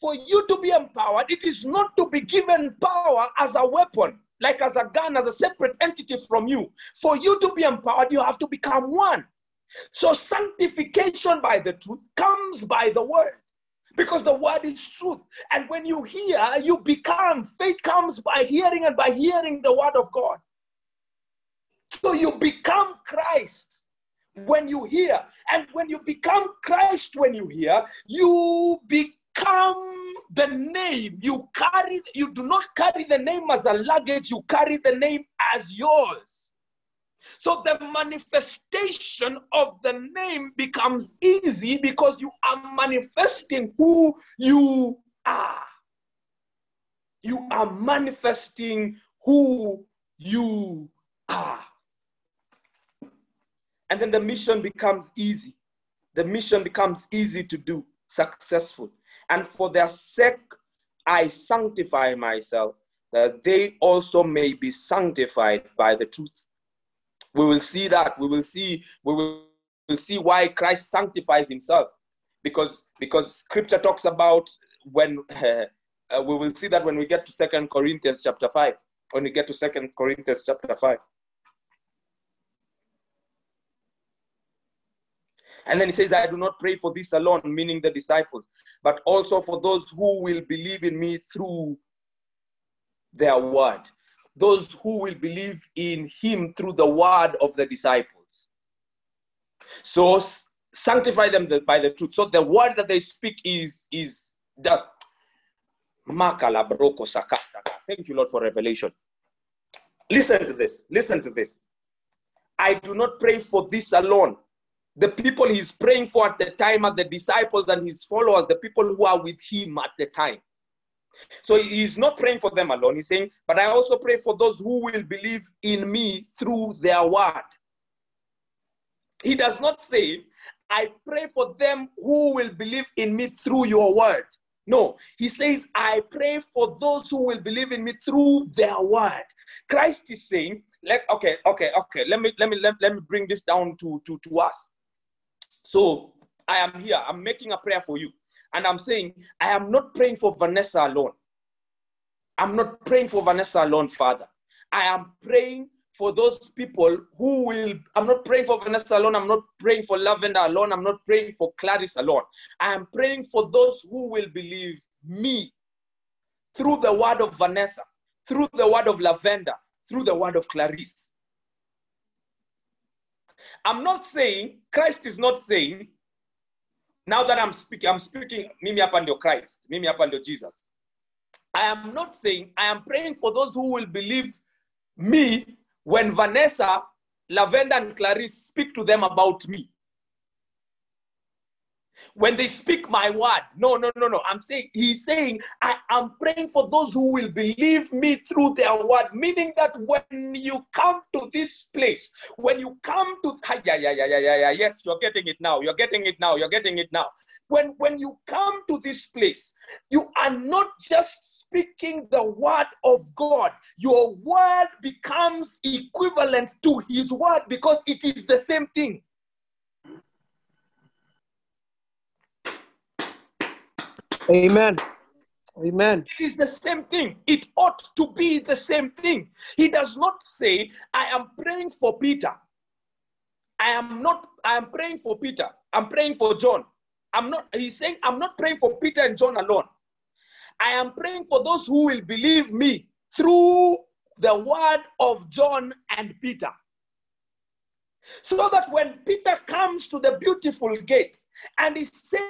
For you to be empowered, it is not to be given power as a weapon, like as a gun, as a separate entity from you. For you to be empowered, you have to become one. So sanctification by the truth comes by the word because the word is truth. And when you hear, you become. Faith comes by hearing and by hearing the word of God. So you become Christ when you hear. And when you become Christ when you hear, you become the name. You carry, you do not carry the name as a luggage, you carry the name as yours. So the manifestation of the name becomes easy because you are manifesting who you are. You are manifesting who you are. And then the mission becomes easy. The mission becomes easy to do, successful. And for their sake, I sanctify myself, that they also may be sanctified by the truth. We will see that. We will see. We will see why Christ sanctifies Himself, because because Scripture talks about when uh, we will see that when we get to Second Corinthians chapter five. When we get to Second Corinthians chapter five. And then he says, I do not pray for this alone, meaning the disciples, but also for those who will believe in me through their word those who will believe in him through the word of the disciples. So sanctify them by the truth. So the word that they speak is is the Thank you, Lord, for revelation. Listen to this. Listen to this. I do not pray for this alone. The people he's praying for at the time are the disciples and his followers, the people who are with him at the time. So he's not praying for them alone. He's saying, but I also pray for those who will believe in me through their word. He does not say, I pray for them who will believe in me through your word. No, he says, I pray for those who will believe in me through their word. Christ is saying, let, okay, okay, okay, let me let me let, let me bring this down to, to, to us. So I am here, I'm making a prayer for you. And I'm saying, I am not praying for Vanessa alone. I'm not praying for Vanessa alone, Father. I am praying for those people who will. I'm not praying for Vanessa alone. I'm not praying for Lavender alone. I'm not praying for Clarice alone. I am praying for those who will believe me through the word of Vanessa, through the word of Lavender, through the word of Clarice. I'm not saying, Christ is not saying, now that I'm speaking, I'm speaking, mimi hapa ndio Christ, mimi hapa ndio Jesus. I am not saying, I am praying for those who will believe me when Vanessa, Lavender, and Clarice speak to them about me when they speak my word. No, no, no, no. I'm saying, he's saying, I am praying for those who will believe me through their word, meaning that when you come to this place, when you come to, yeah, yeah, yeah, yeah, yeah, yeah, yes, you're getting it now, you're getting it now, you're getting it now. When, when you come to this place, you are not just speaking the word of God, your word becomes equivalent to his word because it is the same thing. Amen. Amen. It is the same thing. It ought to be the same thing. He does not say, I am praying for Peter. I am not, I am praying for Peter. I'm praying for John. I'm not, he's saying, I'm not praying for Peter and John alone. I am praying for those who will believe me through the word of John and Peter. So that when Peter comes to the beautiful gate and he says,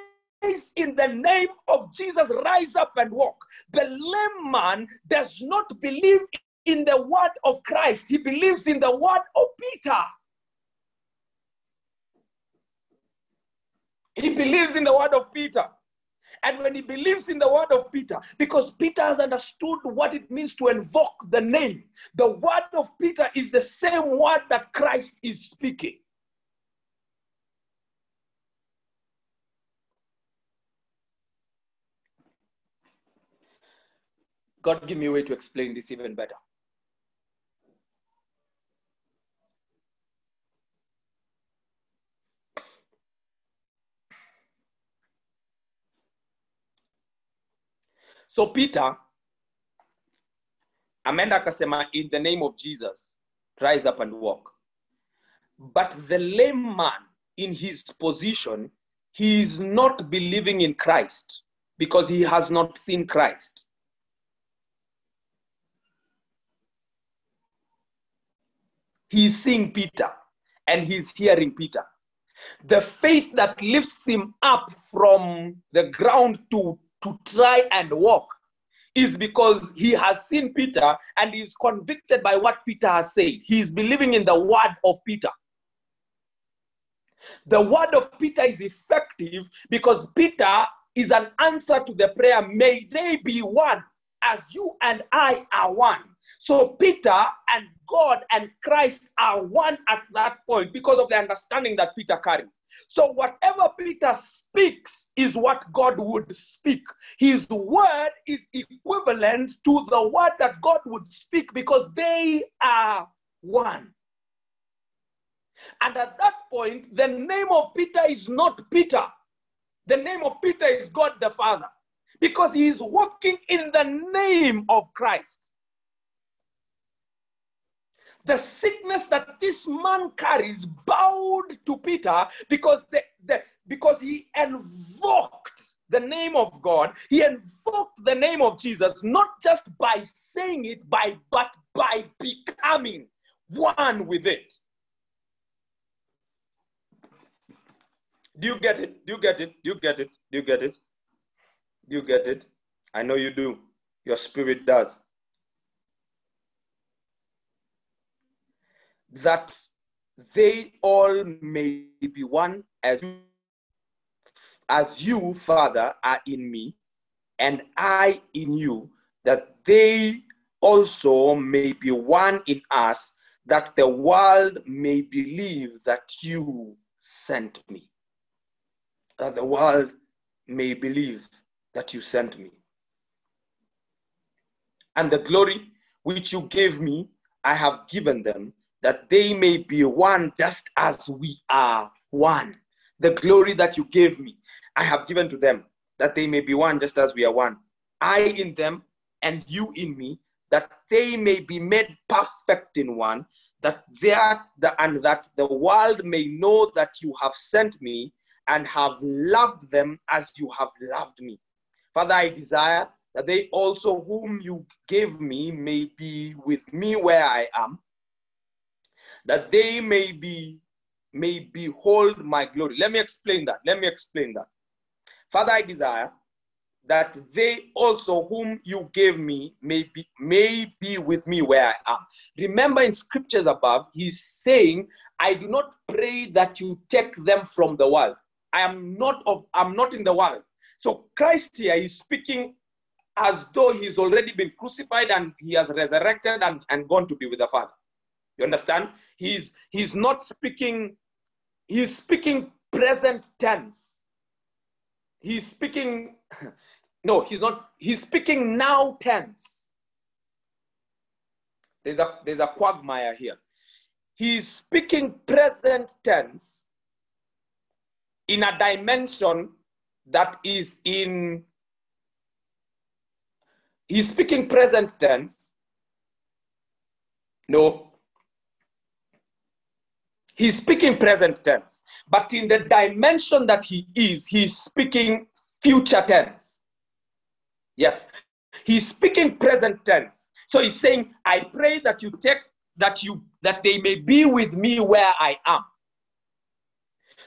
in the name of Jesus, rise up and walk. The lame man does not believe in the word of Christ, he believes in the word of Peter. He believes in the word of Peter. And when he believes in the word of Peter, because Peter has understood what it means to invoke the name, the word of Peter is the same word that Christ is speaking. God, give me a way to explain this even better. So Peter Amanda akasema, in the name of Jesus, rise up and walk. But the lame man in his position, he is not believing in Christ because he has not seen Christ. He's seeing peter and he's hearing peter the faith that lifts him up from the ground to to try and walk is because he has seen Peter and is convicted by what Peter has said. He is believing in the word of Peter. The word of Peter is effective because Peter is an answer to the prayer, May they be one as you and I are one. So Peter and God and Christ are one at that point because of the understanding that Peter carries. So whatever Peter speaks is what God would speak. His word is equivalent to the word that God would speak because they are one. And at that point, the name of Peter is not Peter. The name of Peter is God the Father because he is walking in the name of Christ. The sickness that this man carries bowed to Peter because, the, the, because he invoked the name of God. He invoked the name of Jesus, not just by saying it, by, but by becoming one with it. Do you get it? Do you get it? Do you get it? Do you get it? Do you get it? I know you do. Your spirit does. That they all may be one as you, as you, Father, are in me, and I in you, that they also may be one in us, that the world may believe that you sent me. That the world may believe that you sent me. And the glory which you gave me, I have given them, that they may be one just as we are one. The glory that you gave me, I have given to them, that they may be one just as we are one. I in them, and you in me, that they may be made perfect in one, that they are the, and that the world may know that you have sent me and have loved them as you have loved me. Father, I desire that they also whom you gave me may be with me where I am, that they may be may behold my glory. Let me explain that. Let me explain that. Father, I desire that they also whom you gave me may be may be with me where I am. Remember in scriptures above, he's saying, I do not pray that you take them from the world. I am not of I'm not in the world. So Christ here is speaking as though he's already been crucified and he has resurrected and, and gone to be with the Father. You understand? He's he's not speaking, he's speaking present tense. He's speaking, no, he's not, he's speaking now tense. There's a there's a quagmire here. He's speaking present tense in a dimension that is in he's speaking present tense no he's speaking present tense. But in the dimension that he is he's speaking future tense. Yes. He's speaking present tense. So he's saying i pray that you take that you that they may be with me where i am.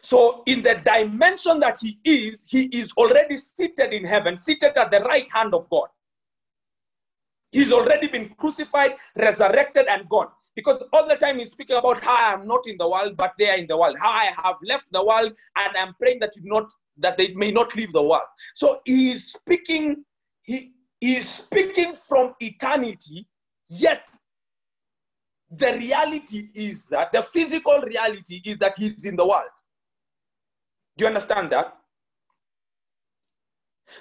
So, in the dimension that he is, he is already seated in heaven, seated at the right hand of God. He's already been crucified, resurrected, and gone. Because all the time he's speaking about how I am not in the world, but they are in the world. How I have left the world, and I'm praying that you not that they may not leave the world. So he is speaking. He is speaking from eternity, yet the reality is that the physical reality is that he's in the world. Do you understand that?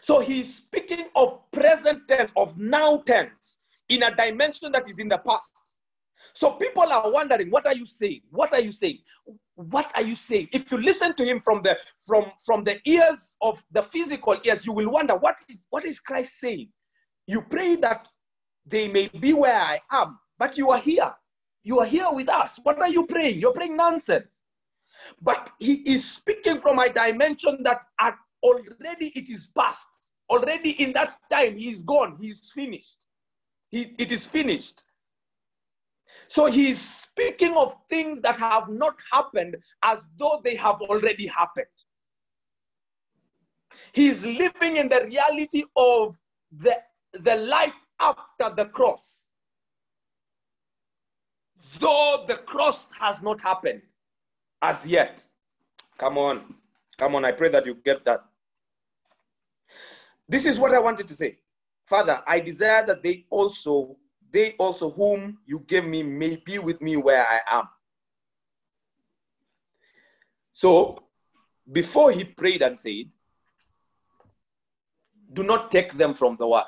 So he's speaking of present tense, of now tense, in a dimension that is in the past. So people are wondering, what are you saying? What are you saying? What are you saying? If you listen to him from the from from the ears of the physical ears, you will wonder what is what is Christ saying? You pray that they may be where I am, but you are here. You are here with us. What are you praying? You're praying nonsense. But he is speaking from a dimension that at already it is past. Already in that time, he is gone. He is finished. He, it is finished. So he is speaking of things that have not happened as though they have already happened. He is living in the reality of the, the life after the cross. Though the cross has not happened as yet. Come on. Come on. I pray that you get that. This is what I wanted to say. Father, I desire that they also, they also whom you gave me may be with me where I am. So before he prayed and said, do not take them from the world.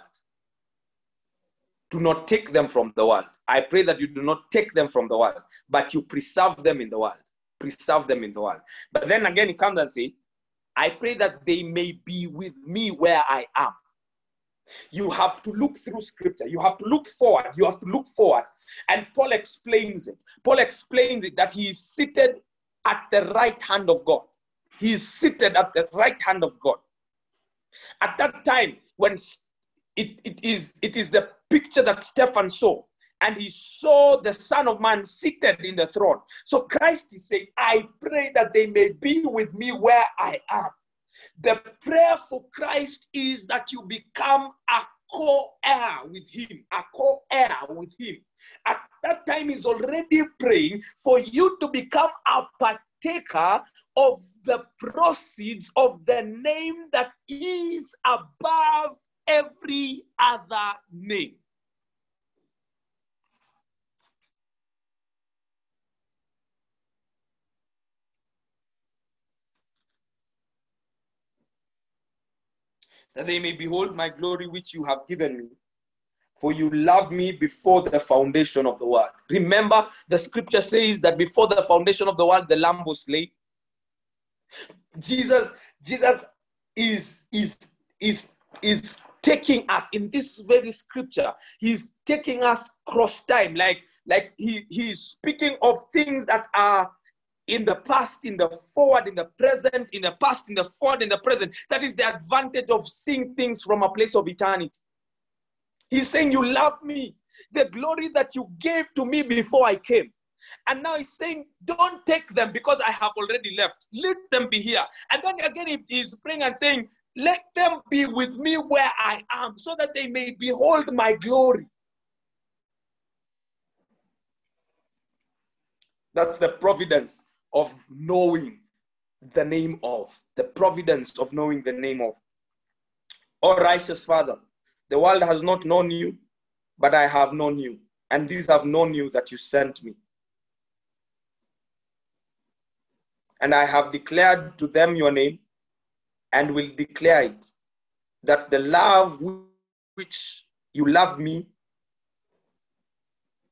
Do not take them from the world. I pray that you do not take them from the world, but you preserve them in the world. Preserve them in the world. But then again, he comes and says, I pray that they may be with me where I am. You have to look through scripture. You have to look forward. You have to look forward. And Paul explains it. Paul explains it that he is seated at the right hand of God. He is seated at the right hand of God. At that time, when it, it, is, it is the picture that Stephen saw, and he saw the Son of Man seated in the throne. So Christ is saying, I pray that they may be with me where I am. The prayer for Christ is that you become a co-heir with him, a co-heir with him. At that time, he's already praying for you to become a partaker of the proceeds of the name that is above every other name. That they may behold my glory which you have given me. For you loved me before the foundation of the world. Remember, the scripture says that before the foundation of the world, the lamb was slain. Jesus, Jesus is, is, is, is taking us in this very scripture. He's taking us cross time, like, like he, he's speaking of things that are in the past, in the forward, in the present, in the past, in the forward, in the present. That is the advantage of seeing things from a place of eternity. He's saying, You love me, the glory that you gave to me before I came. And now he's saying, Don't take them because I have already left. Let them be here. And then again, he's praying and saying, Let them be with me where I am so that they may behold my glory. That's the providence of knowing the name of, the providence of knowing the name of. O righteous Father, the world has not known you, but I have known you, and these have known you that you sent me. And I have declared to them your name, and will declare it, that the love with which you loved me,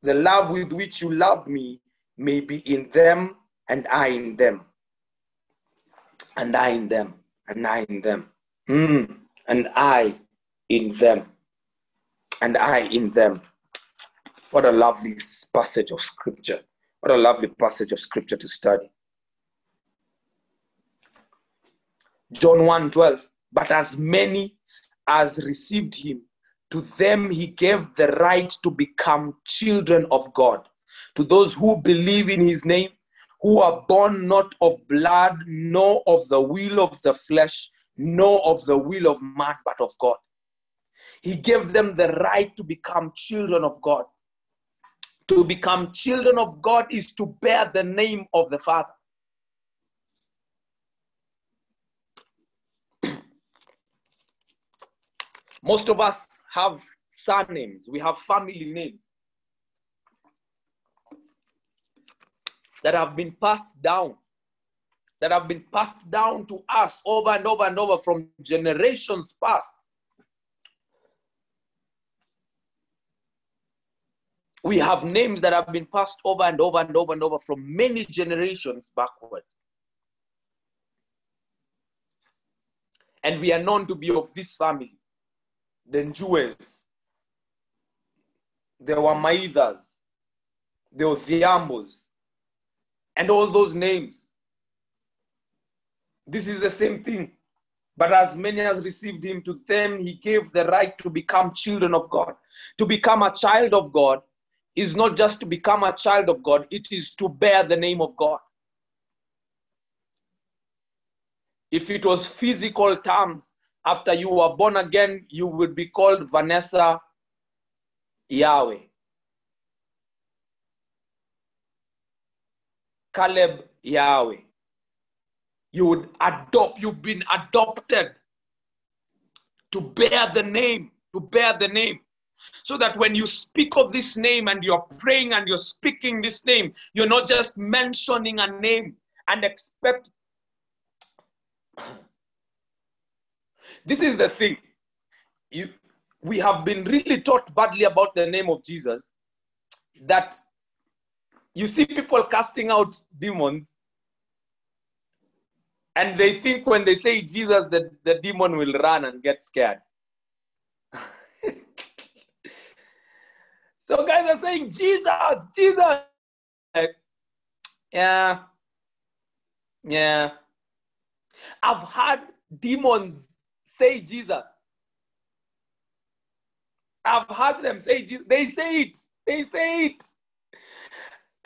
the love with which you loved me, may be in them and I in them, and I in them, and I in them, mm. and I in them, and I in them. What a lovely passage of scripture. What a lovely passage of scripture to study. John 1 12. But as many as received him, to them he gave the right to become children of God. To those who believe in his name, who are born not of blood, nor of the will of the flesh, nor of the will of man, but of God. He gave them the right to become children of God. To become children of God is to bear the name of the Father. Most of us have surnames, we have family names. That have been passed down, that have been passed down to us over and over and over from generations past. We have names that have been passed over and over and over and over from many generations backwards. And we are known to be of this family, the Jewels, there were Maithas, there were Thiambos, and all those names. This is the same thing. But as many as received him, to them he gave the right to become children of God. To become a child of God is not just to become a child of God, it is to bear the name of God. If it was physical terms, after you were born again, you would be called Vanessa Yahweh. Caleb Yahweh. You would adopt, you've been adopted to bear the name, to bear the name. So that when you speak of this name and you're praying and you're speaking this name, you're not just mentioning a name and expect. This is the thing. You, we have been really taught badly about the name of Jesus that you see people casting out demons and they think when they say Jesus, that the demon will run and get scared. so guys are saying, Jesus, Jesus. Yeah, yeah. I've had demons say Jesus. I've heard them say Jesus. They say it. They say it.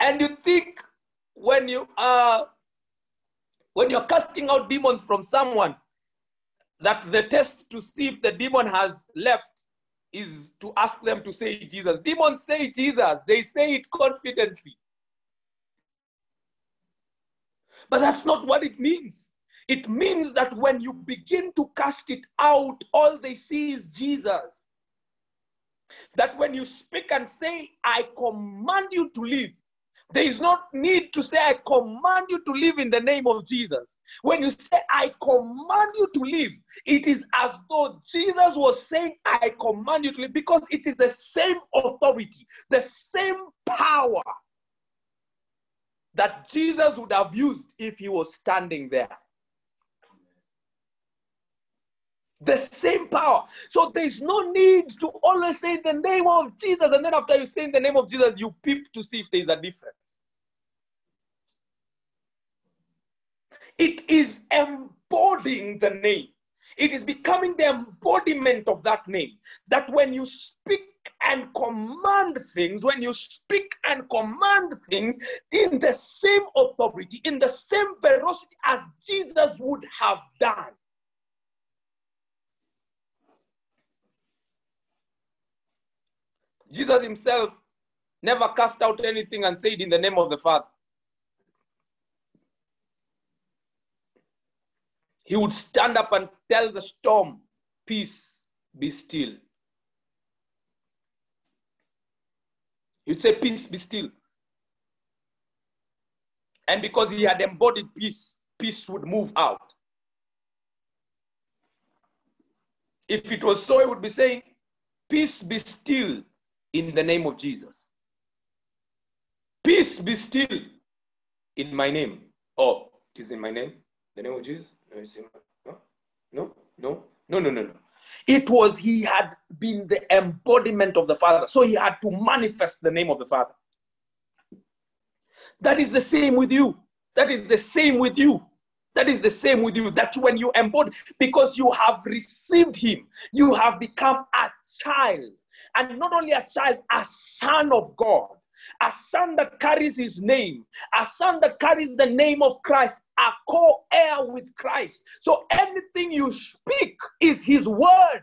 And you think when you are when you're casting out demons from someone, that the test to see if the demon has left is to ask them to say Jesus. Demons say Jesus, they say it confidently. But that's not what it means. It means that when you begin to cast it out, all they see is Jesus. That when you speak and say, I command you to live, there is no need to say, I command you to live in the name of Jesus. When you say, I command you to live, it is as though Jesus was saying, I command you to live, because it is the same authority, the same power that Jesus would have used if he was standing there. The same power. So there's no need to always say the name of Jesus, and then after you say the name of Jesus, you peep to see if there's a difference. It is embodying the name. It is becoming the embodiment of that name. That when you speak and command things, when you speak and command things in the same authority, in the same velocity as Jesus would have done. Jesus himself never cast out anything and said in the name of the Father. He would stand up and tell the storm, Peace, be still. He'd say, Peace, be still. And because he had embodied peace, peace would move out. If it was so, he would be saying, Peace be still in the name of Jesus. Peace be still in my name. Oh, it is in my name? The name of Jesus? No, no, no, no, no, no. It was he had been the embodiment of the Father. So he had to manifest the name of the Father. That is the same with you. That is the same with you. That is the same with you. That when you embody, because you have received him, you have become a child. And not only a child, a son of God. A son that carries his name, a son that carries the name of Christ, a co heir with Christ. So anything you speak is his word.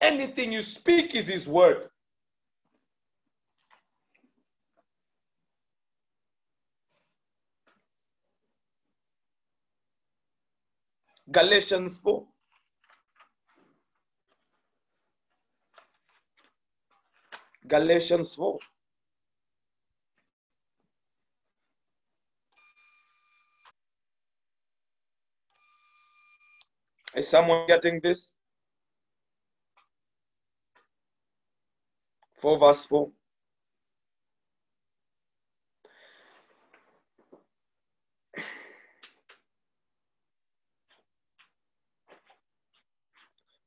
Anything you speak is his word. Galatians 4. Galatians 4. Is someone getting this? 4 verse 4.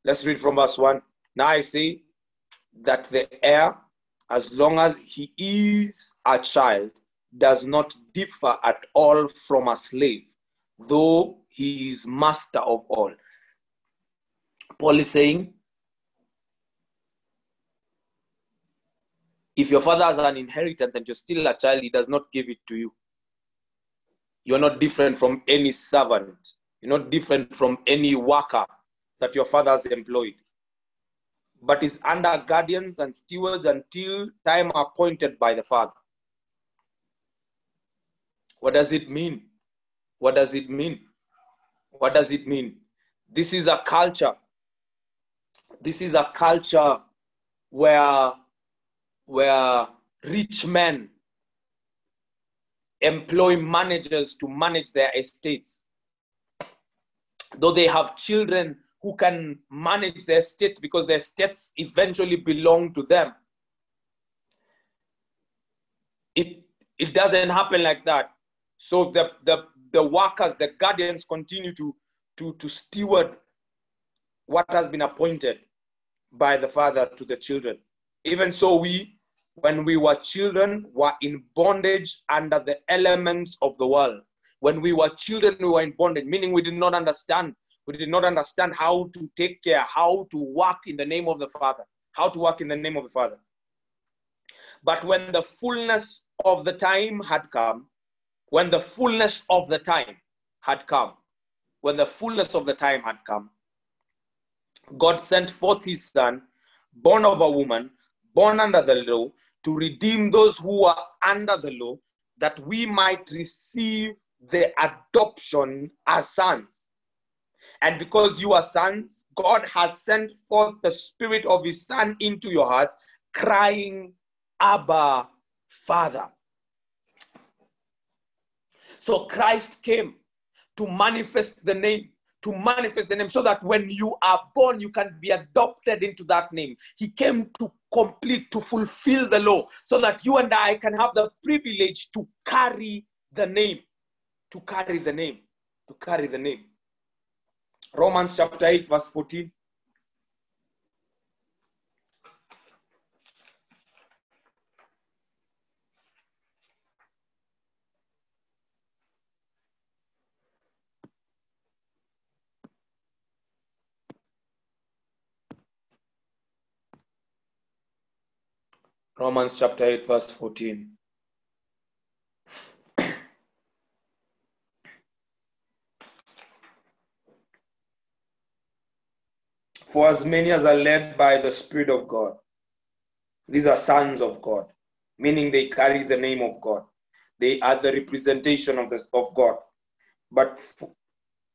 Let's read from verse 1. Now I see that the heir as long as he is a child, does not differ at all from a slave, though he is master of all. Paul is saying, if your father has an inheritance and you're still a child, he does not give it to you. You're not different from any servant. You're not different from any worker that your father has employed. But is under guardians and stewards until time appointed by the father. What does it mean? What does it mean? What does it mean? This is a culture. This is a culture where, where rich men employ managers to manage their estates. Though they have children who can manage their estates because their estates eventually belong to them. It, it doesn't happen like that. So the, the, the workers, the guardians continue to, to, to steward what has been appointed by the father to the children. Even so, we, when we were children, were in bondage under the elements of the world. When we were children, we were in bondage, meaning we did not understand. We did not understand how to take care, how to work in the name of the Father, how to work in the name of the Father. But when the fullness of the time had come, when the fullness of the time had come, when the fullness of the time had come, God sent forth his son, born of a woman, born under the law, to redeem those who are under the law, that we might receive the adoption as sons. And because you are sons, God has sent forth the spirit of his son into your hearts, crying, Abba, Father. So Christ came to manifest the name, to manifest the name, so that when you are born, you can be adopted into that name. He came to complete, to fulfill the law, so that you and I can have the privilege to carry the name, to carry the name, to carry the name. Romans chapter 8, verse 14. Romans chapter 8, verse 14. For as many as are led by the Spirit of God, these are sons of God, meaning they carry the name of God. They are the representation of, the, of God. But for,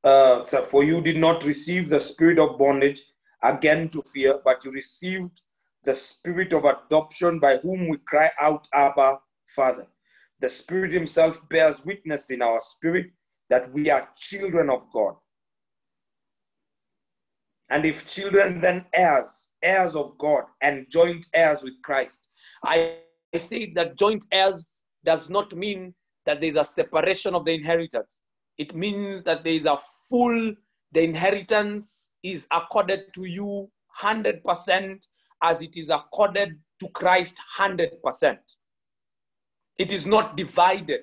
uh, for you did not receive the spirit of bondage again to fear, but you received the spirit of adoption by whom we cry out, Abba, Father. The Spirit Himself bears witness in our spirit that we are children of God. And if children, then heirs, heirs of God, and joint heirs with Christ. I, I say that joint heirs does not mean that there's a separation of the inheritance. It means that there is a full, the inheritance is accorded to you 100% as it is accorded to Christ 100%. It is not divided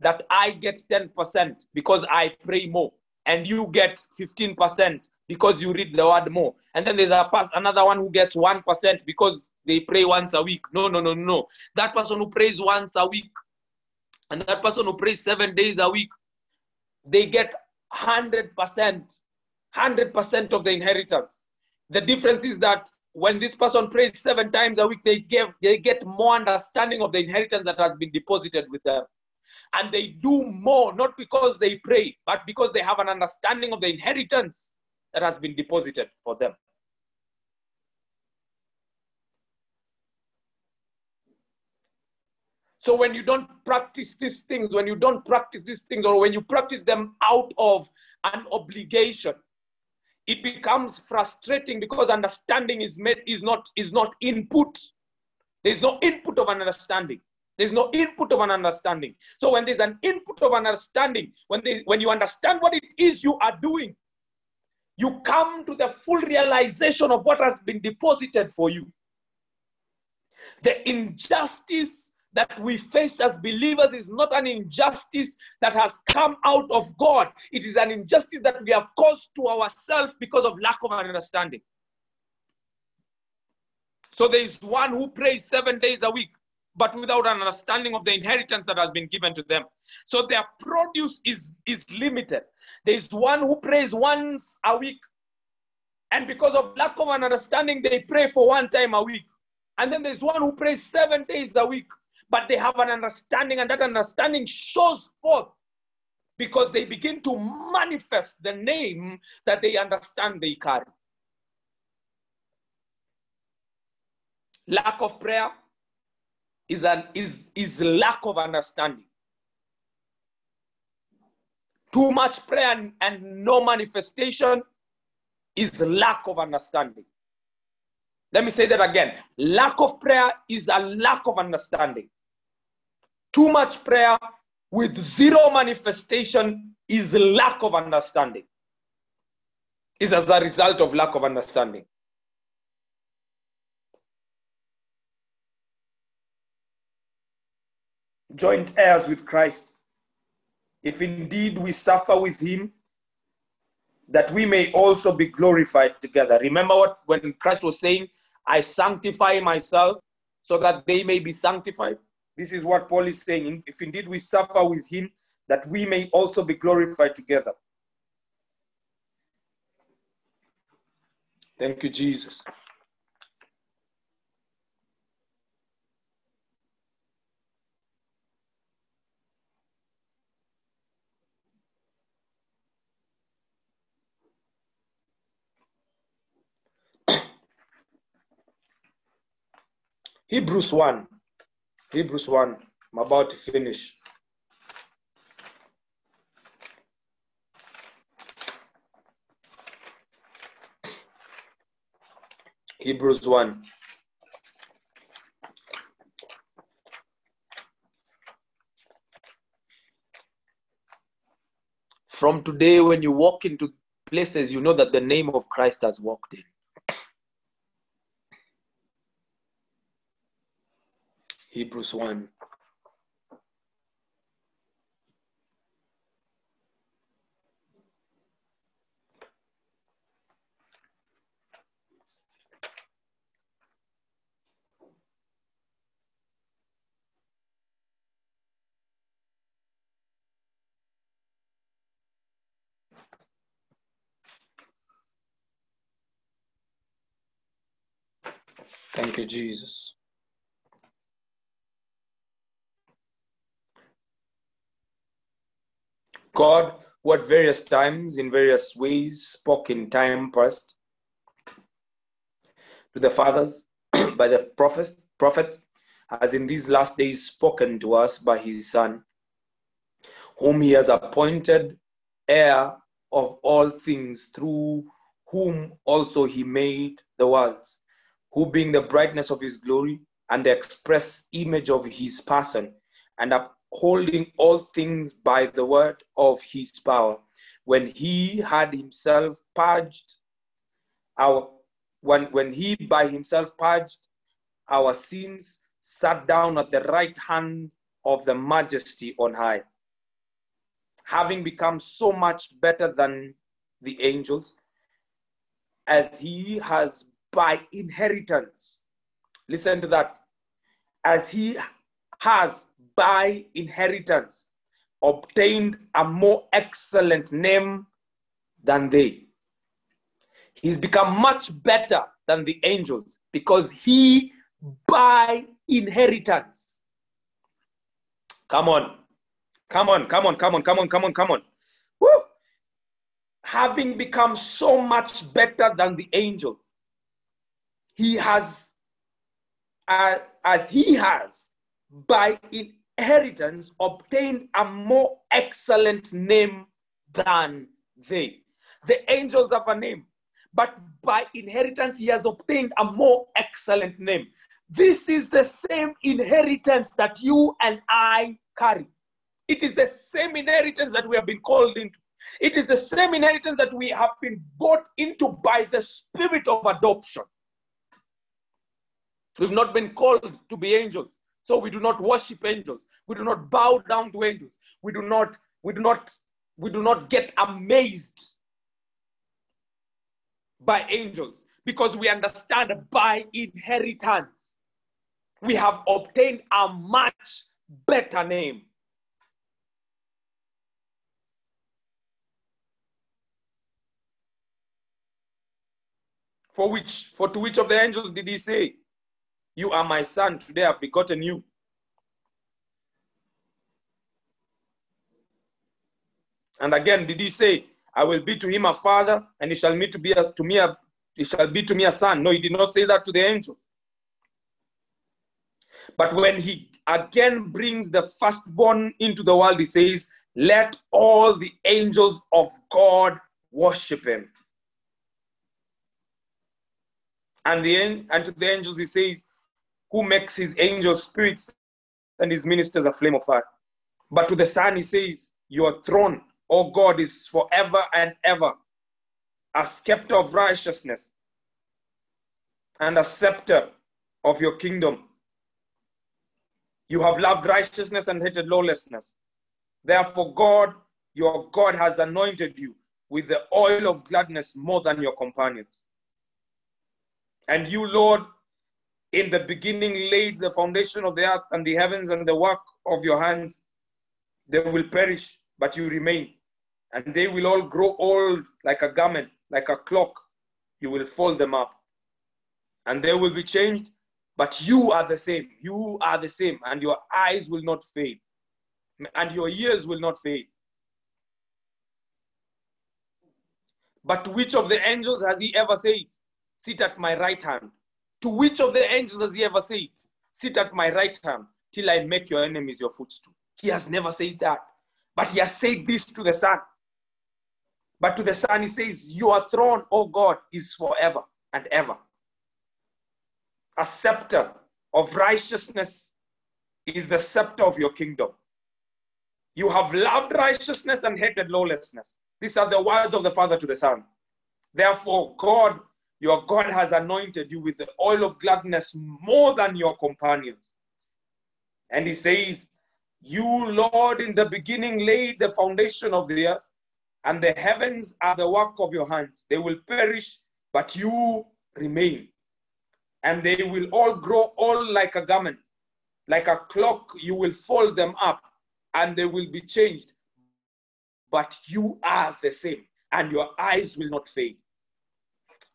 that I get 10% because I pray more and you get 15% because you read the word more. And then there's a past, another one who gets 1% because they pray once a week. No, no, no, no. That person who prays once a week and that person who prays seven days a week, they get 100%, 100% of the inheritance. The difference is that when this person prays seven times a week, they give they get more understanding of the inheritance that has been deposited with them. And they do more, not because they pray, but because they have an understanding of the inheritance that has been deposited for them. So when you don't practice these things, when you don't practice these things, or when you practice them out of an obligation, it becomes frustrating because understanding is made is not is not input. There's no input of an understanding. There's no input of an understanding. So when there's an input of an understanding, when they, when you understand what it is you are doing, you come to the full realization of what has been deposited for you. The injustice that we face as believers is not an injustice that has come out of God. It is an injustice that we have caused to ourselves because of lack of understanding. So there is one who prays seven days a week, but without an understanding of the inheritance that has been given to them. So their produce is, is limited. There is one who prays once a week, and because of lack of an understanding, they pray for one time a week. And then there's one who prays seven days a week, but they have an understanding, and that understanding shows forth because they begin to manifest the name that they understand they carry. Lack of prayer is an is is lack of understanding. Too much prayer and, and no manifestation is lack of understanding. Let me say that again. Lack of prayer is a lack of understanding. Too much prayer with zero manifestation is lack of understanding. Is as a result of lack of understanding. Joint heirs with Christ. If indeed we suffer with him, that we may also be glorified together. Remember what when Christ was saying, I sanctify myself so that they may be sanctified? This is what Paul is saying. If indeed we suffer with him, that we may also be glorified together. Thank you, Jesus. Hebrews 1. Hebrews 1. I'm about to finish. Hebrews 1. From today, when you walk into places, you know that the name of Christ has walked in. Hebrews 1. Thank you, Jesus. God, who at various times, in various ways, spoke in time past to the fathers by the prophets, prophets, has in these last days spoken to us by his Son, whom he has appointed heir of all things, through whom also he made the worlds, who being the brightness of his glory and the express image of his person, and upholding all things by the word of his power, when he had himself purged our when when he by himself purged our sins, sat down at the right hand of the majesty on high, having become so much better than the angels, as he has by inheritance. Listen to that. As he has by inheritance obtained a more excellent name than they. He's become much better than the angels because he by inheritance. Come on. Come on, come on, come on, come on, come on, come on. Woo! Having become so much better than the angels, he has, uh, as he has, by inheritance, obtained a more excellent name than they. The angels have a name, but by inheritance, he has obtained a more excellent name. This is the same inheritance that you and I carry. It is the same inheritance that we have been called into. It is the same inheritance that we have been brought into by the spirit of adoption. We've not been called to be angels. So we do not worship angels. We do not bow down to angels. We do not, we do not, we do not get amazed by angels because we understand by inheritance we have obtained a much better name. For which, for to which of the angels did he say, You are my son, today I've begotten you? And again, did he say, I will be to him a father, and he shall be to be a, to me a, he shall be to me a son? No, he did not say that to the angels. But when he again brings the firstborn into the world, he says, Let all the angels of God worship him. And, the, and to the angels, he says, Who makes his angels spirits and his ministers a flame of fire. But to the Son, he says, Your throne, O God, is forever and ever, a scepter of righteousness and a scepter of your kingdom. You have loved righteousness and hated lawlessness. Therefore, God, your God, has anointed you with the oil of gladness more than your companions. And you, Lord, in the beginning laid the foundation of the earth and the heavens and the work of your hands. They will perish, but you remain. And they will all grow old like a garment, like a cloak. You will fold them up. And they will be changed, but you are the same. You are the same, and your eyes will not fade, and your ears will not fade. But which of the angels has he ever said, Sit at my right hand? To which of the angels has he ever said, Sit at my right hand till I make your enemies your footstool? He has never said that. But he has said this to the Son. But to the Son, he says, Your throne, O God, is forever and ever. A scepter of righteousness is the scepter of your kingdom. You have loved righteousness and hated lawlessness. These are the words of the Father to the Son. Therefore, God, your God, has anointed you with the oil of gladness more than your companions. And he says, You, Lord, in the beginning laid the foundation of the earth, and the heavens are the work of your hands. They will perish, but you remain. And they will all grow old like a garment. Like a cloak, you will fold them up, and they will be changed. But you are the same, and your eyes will not fade.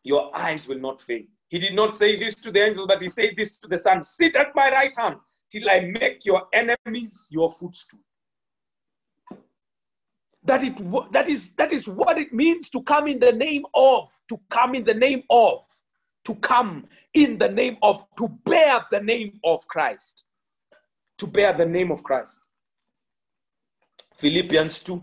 Your eyes will not fail. He did not say this to the angel, but he said this to the Son Sit at my right hand till I make your enemies your footstool. That, it, that, is, that is what it means to come in the name of, to come in the name of, to come in the name of, to bear the name of Christ. To bear the name of Christ. Philippians 2.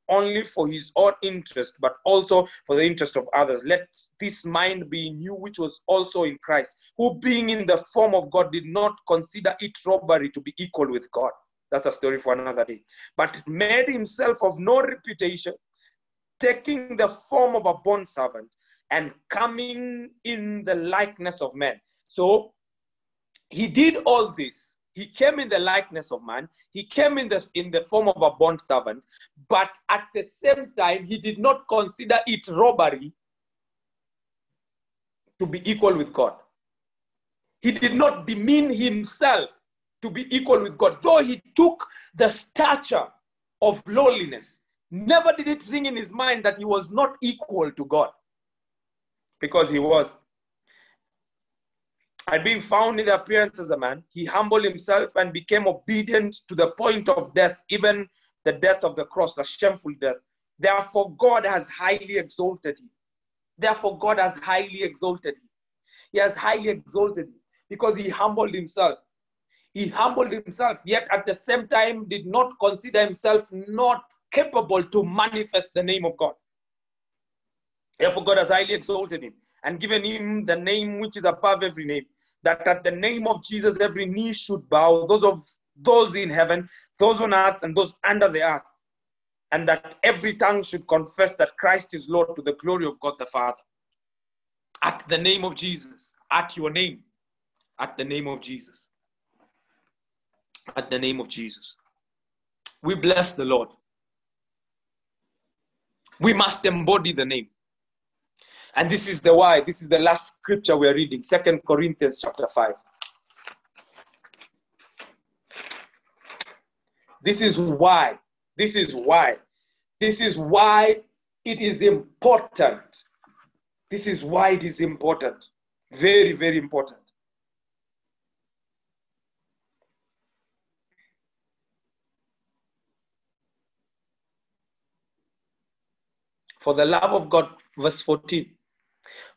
only for his own interest, but also for the interest of others. Let this mind be in you, which was also in Christ, who being in the form of God did not consider it robbery to be equal with God. That's a story for another day. But made himself of no reputation, taking the form of a bond servant and coming in the likeness of men. So he did all this he came in the likeness of man. He came in the in the form of a bond servant. But at the same time he did not consider it robbery to be equal with god. He did not demean himself to be equal with god though he took the stature of lowliness. Never did it ring in his mind that he was not equal to god because he was and being found in the appearance as a man, he humbled himself and became obedient to the point of death, even the death of the cross, a shameful death. Therefore, God has highly exalted him Therefore, God has highly exalted him. He has highly exalted him because he humbled himself. He humbled himself, yet at the same time did not consider himself not capable to manifest the name of God. Therefore, God has highly exalted him and given him the name which is above every name, that at the name of Jesus every knee should bow, those of those in heaven, those on earth, and those under the earth, and that every tongue should confess that Christ is Lord to the glory of God the Father. At the name of Jesus, at your name, at the name of Jesus, at the name of Jesus. We bless the Lord. We must embody the name. And this is the why. This is the last scripture we're reading, Second Corinthians chapter 5. This is why. This is why. This is why it is important. This is why it is important. Very, very important. For the love of God, verse 14.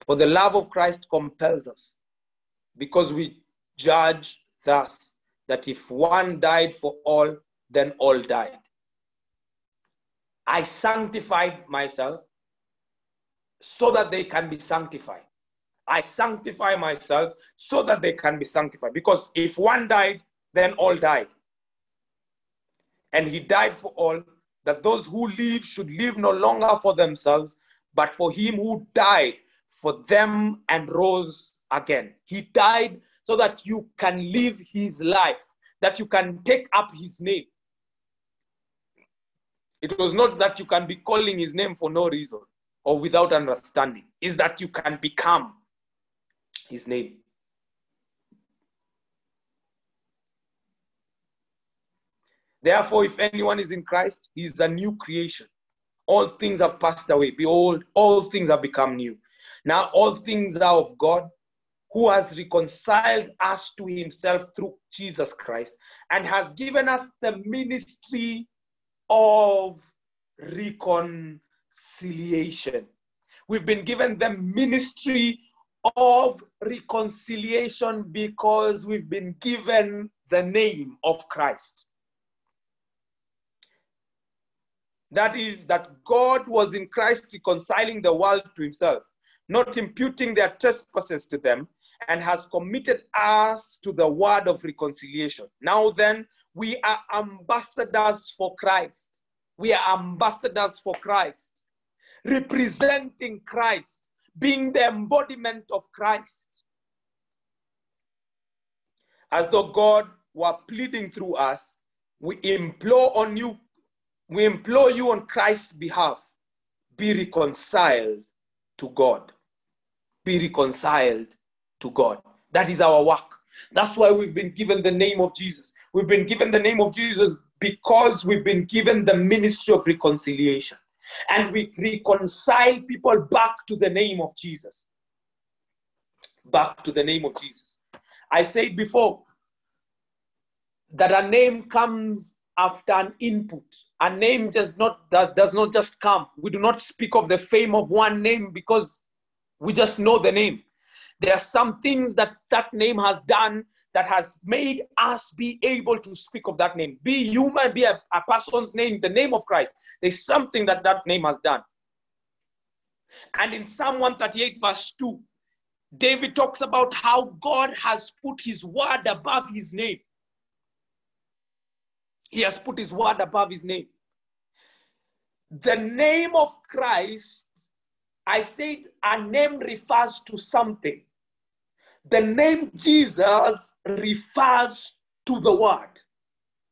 For the love of Christ compels us, because we judge thus that if one died for all, then all died. I sanctified myself so that they can be sanctified. I sanctify myself so that they can be sanctified. Because if one died, then all died. And he died for all, that those who live should live no longer for themselves, but for him who died for them and rose again. He died so that you can live his life, that you can take up his name. It was not that you can be calling his name for no reason or without understanding, is that you can become his name. Therefore, if anyone is in Christ, he is a new creation. All things have passed away. Behold, all things have become new. Now, all things are of God, who has reconciled us to himself through Jesus Christ and has given us the ministry of reconciliation. We've been given the ministry of reconciliation because we've been given the name of Christ. That is, that God was in Christ reconciling the world to himself, not imputing their trespasses to them, and has committed us to the word of reconciliation. Now then, we are ambassadors for Christ. We are ambassadors for Christ, representing Christ, being the embodiment of Christ. As though God were pleading through us, we implore on you, we implore you on Christ's behalf, be reconciled to God. Be reconciled to God. That is our work. That's why we've been given the name of Jesus. We've been given the name of Jesus because we've been given the ministry of reconciliation. And we reconcile people back to the name of Jesus. Back to the name of Jesus. I said before that a name comes after an input. A name just not that does not just come. We do not speak of the fame of one name because we just know the name. There are some things that that name has done that has made us be able to speak of that name. Be human, be a, a person's name, the name of Christ. There's something that that name has done. And in Psalm 138, verse 2, David talks about how God has put his word above his name. He has put his word above his name. The name of Christ, I said, a name refers to something. The name Jesus refers to the word.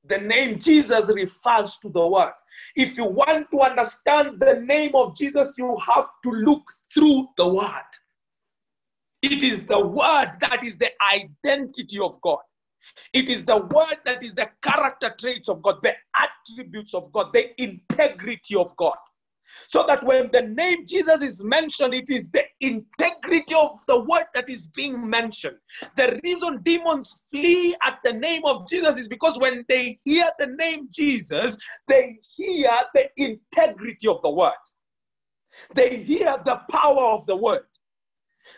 The name Jesus refers to the word. If you want to understand the name of Jesus, you have to look through the word. It is the word that is the identity of God. It is the word that is the character traits of God, the attributes of God, the integrity of God. So that when the name Jesus is mentioned, it is the integrity of the word that is being mentioned. The reason demons flee at the name of Jesus is because when they hear the name Jesus, they hear the integrity of the word. They hear the power of the word.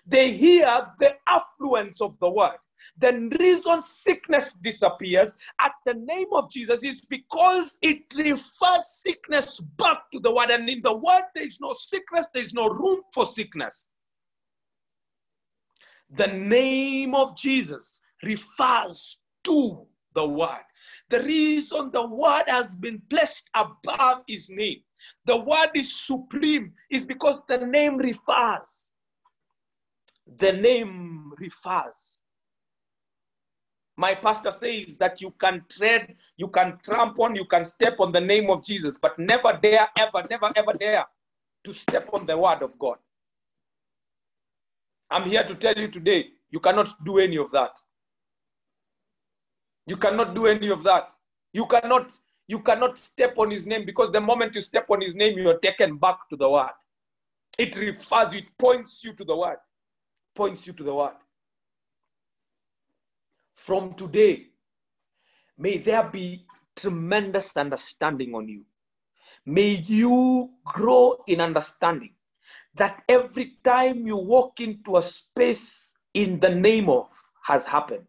They hear the affluence of the word. The reason sickness disappears at the name of Jesus is because it refers sickness back to the word. And in the word, there is no sickness, there is no room for sickness. The name of Jesus refers to the word. The reason the word has been placed above his name, the word is supreme, is because the name refers. The name refers. My pastor says that you can tread, you can trample on, you can step on the name of Jesus, but never dare, ever, never, ever dare to step on the word of God. I'm here to tell you today, you cannot do any of that. You cannot do any of that. You cannot, you cannot step on his name because the moment you step on his name, you are taken back to the word. It refers it points you to the word. Points you to the word. From today, may there be tremendous understanding on you. May you grow in understanding that every time you walk into a space in the name of has happened,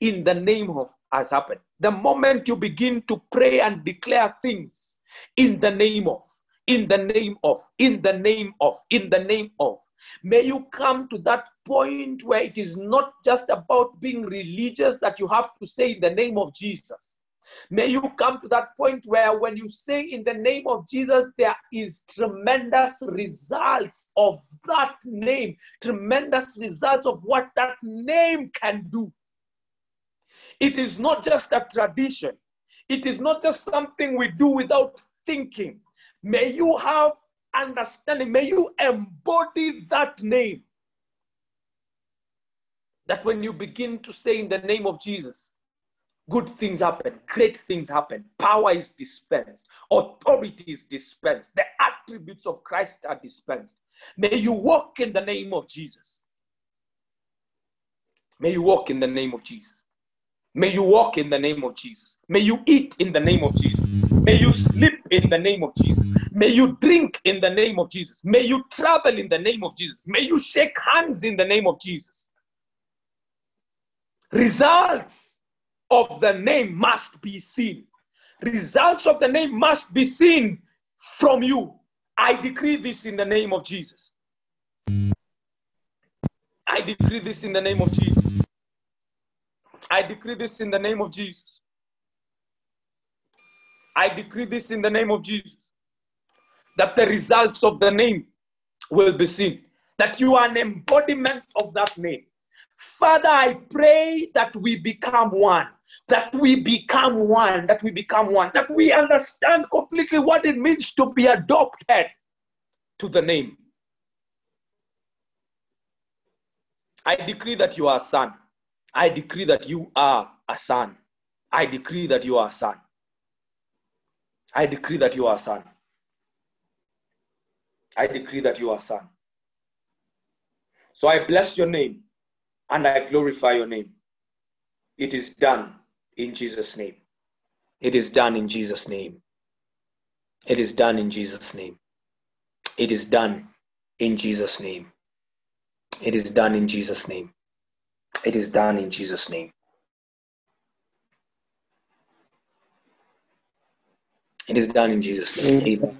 in the name of has happened. The moment you begin to pray and declare things in the name of, in the name of, in the name of, in the name of, may you come to that point where it is not just about being religious that you have to say in the name of Jesus. May you come to that point where when you say in the name of Jesus, there is tremendous results of that name, tremendous results of what that name can do. It is not just a tradition. It is not just something we do without thinking. May you have understanding. May you embody that name. That when you begin to say in the name of Jesus, good things happen, great things happen, power is dispensed, authority is dispensed, the attributes of Christ are dispensed. May you walk in the name of Jesus. May you walk in the name of Jesus. May you walk in the name of Jesus. May you eat in the name of Jesus. May you sleep in the name of Jesus. May you drink in the name of Jesus. May you travel in the name of Jesus. May you shake hands in the name of Jesus. Results of the name must be seen. Results of the name must be seen from you. I decree this in the name of Jesus. I decree this in the name of Jesus. I decree this in the name of Jesus. I decree this in the name of Jesus. That the results of the name will be seen. That you are an embodiment of that name. Father, I pray that we become one. That we become one. That we become one. That we understand completely what it means to be adopted to the name. I decree that you are a son. I decree that you are a son. I decree that you are a son. I decree that you are a son. I decree that you are a son. So I bless your name and I glorify your name. It is done in Jesus' name. It is done in Jesus' name. It is done in Jesus' name. It is done in Jesus' name. It is done in Jesus' name. It is done in Jesus' name. It is done in Jesus' name. Amen.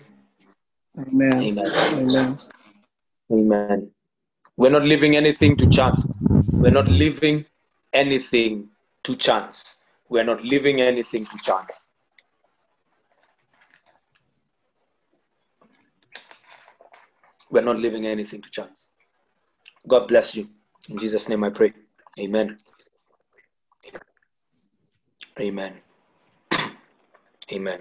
Amen. Amen. Amen. Amen. We're not leaving anything to chance. We're not leaving anything to chance. We're not leaving anything to chance. We're not leaving anything to chance. God bless you. In Jesus' name I pray. Amen. Amen. Amen.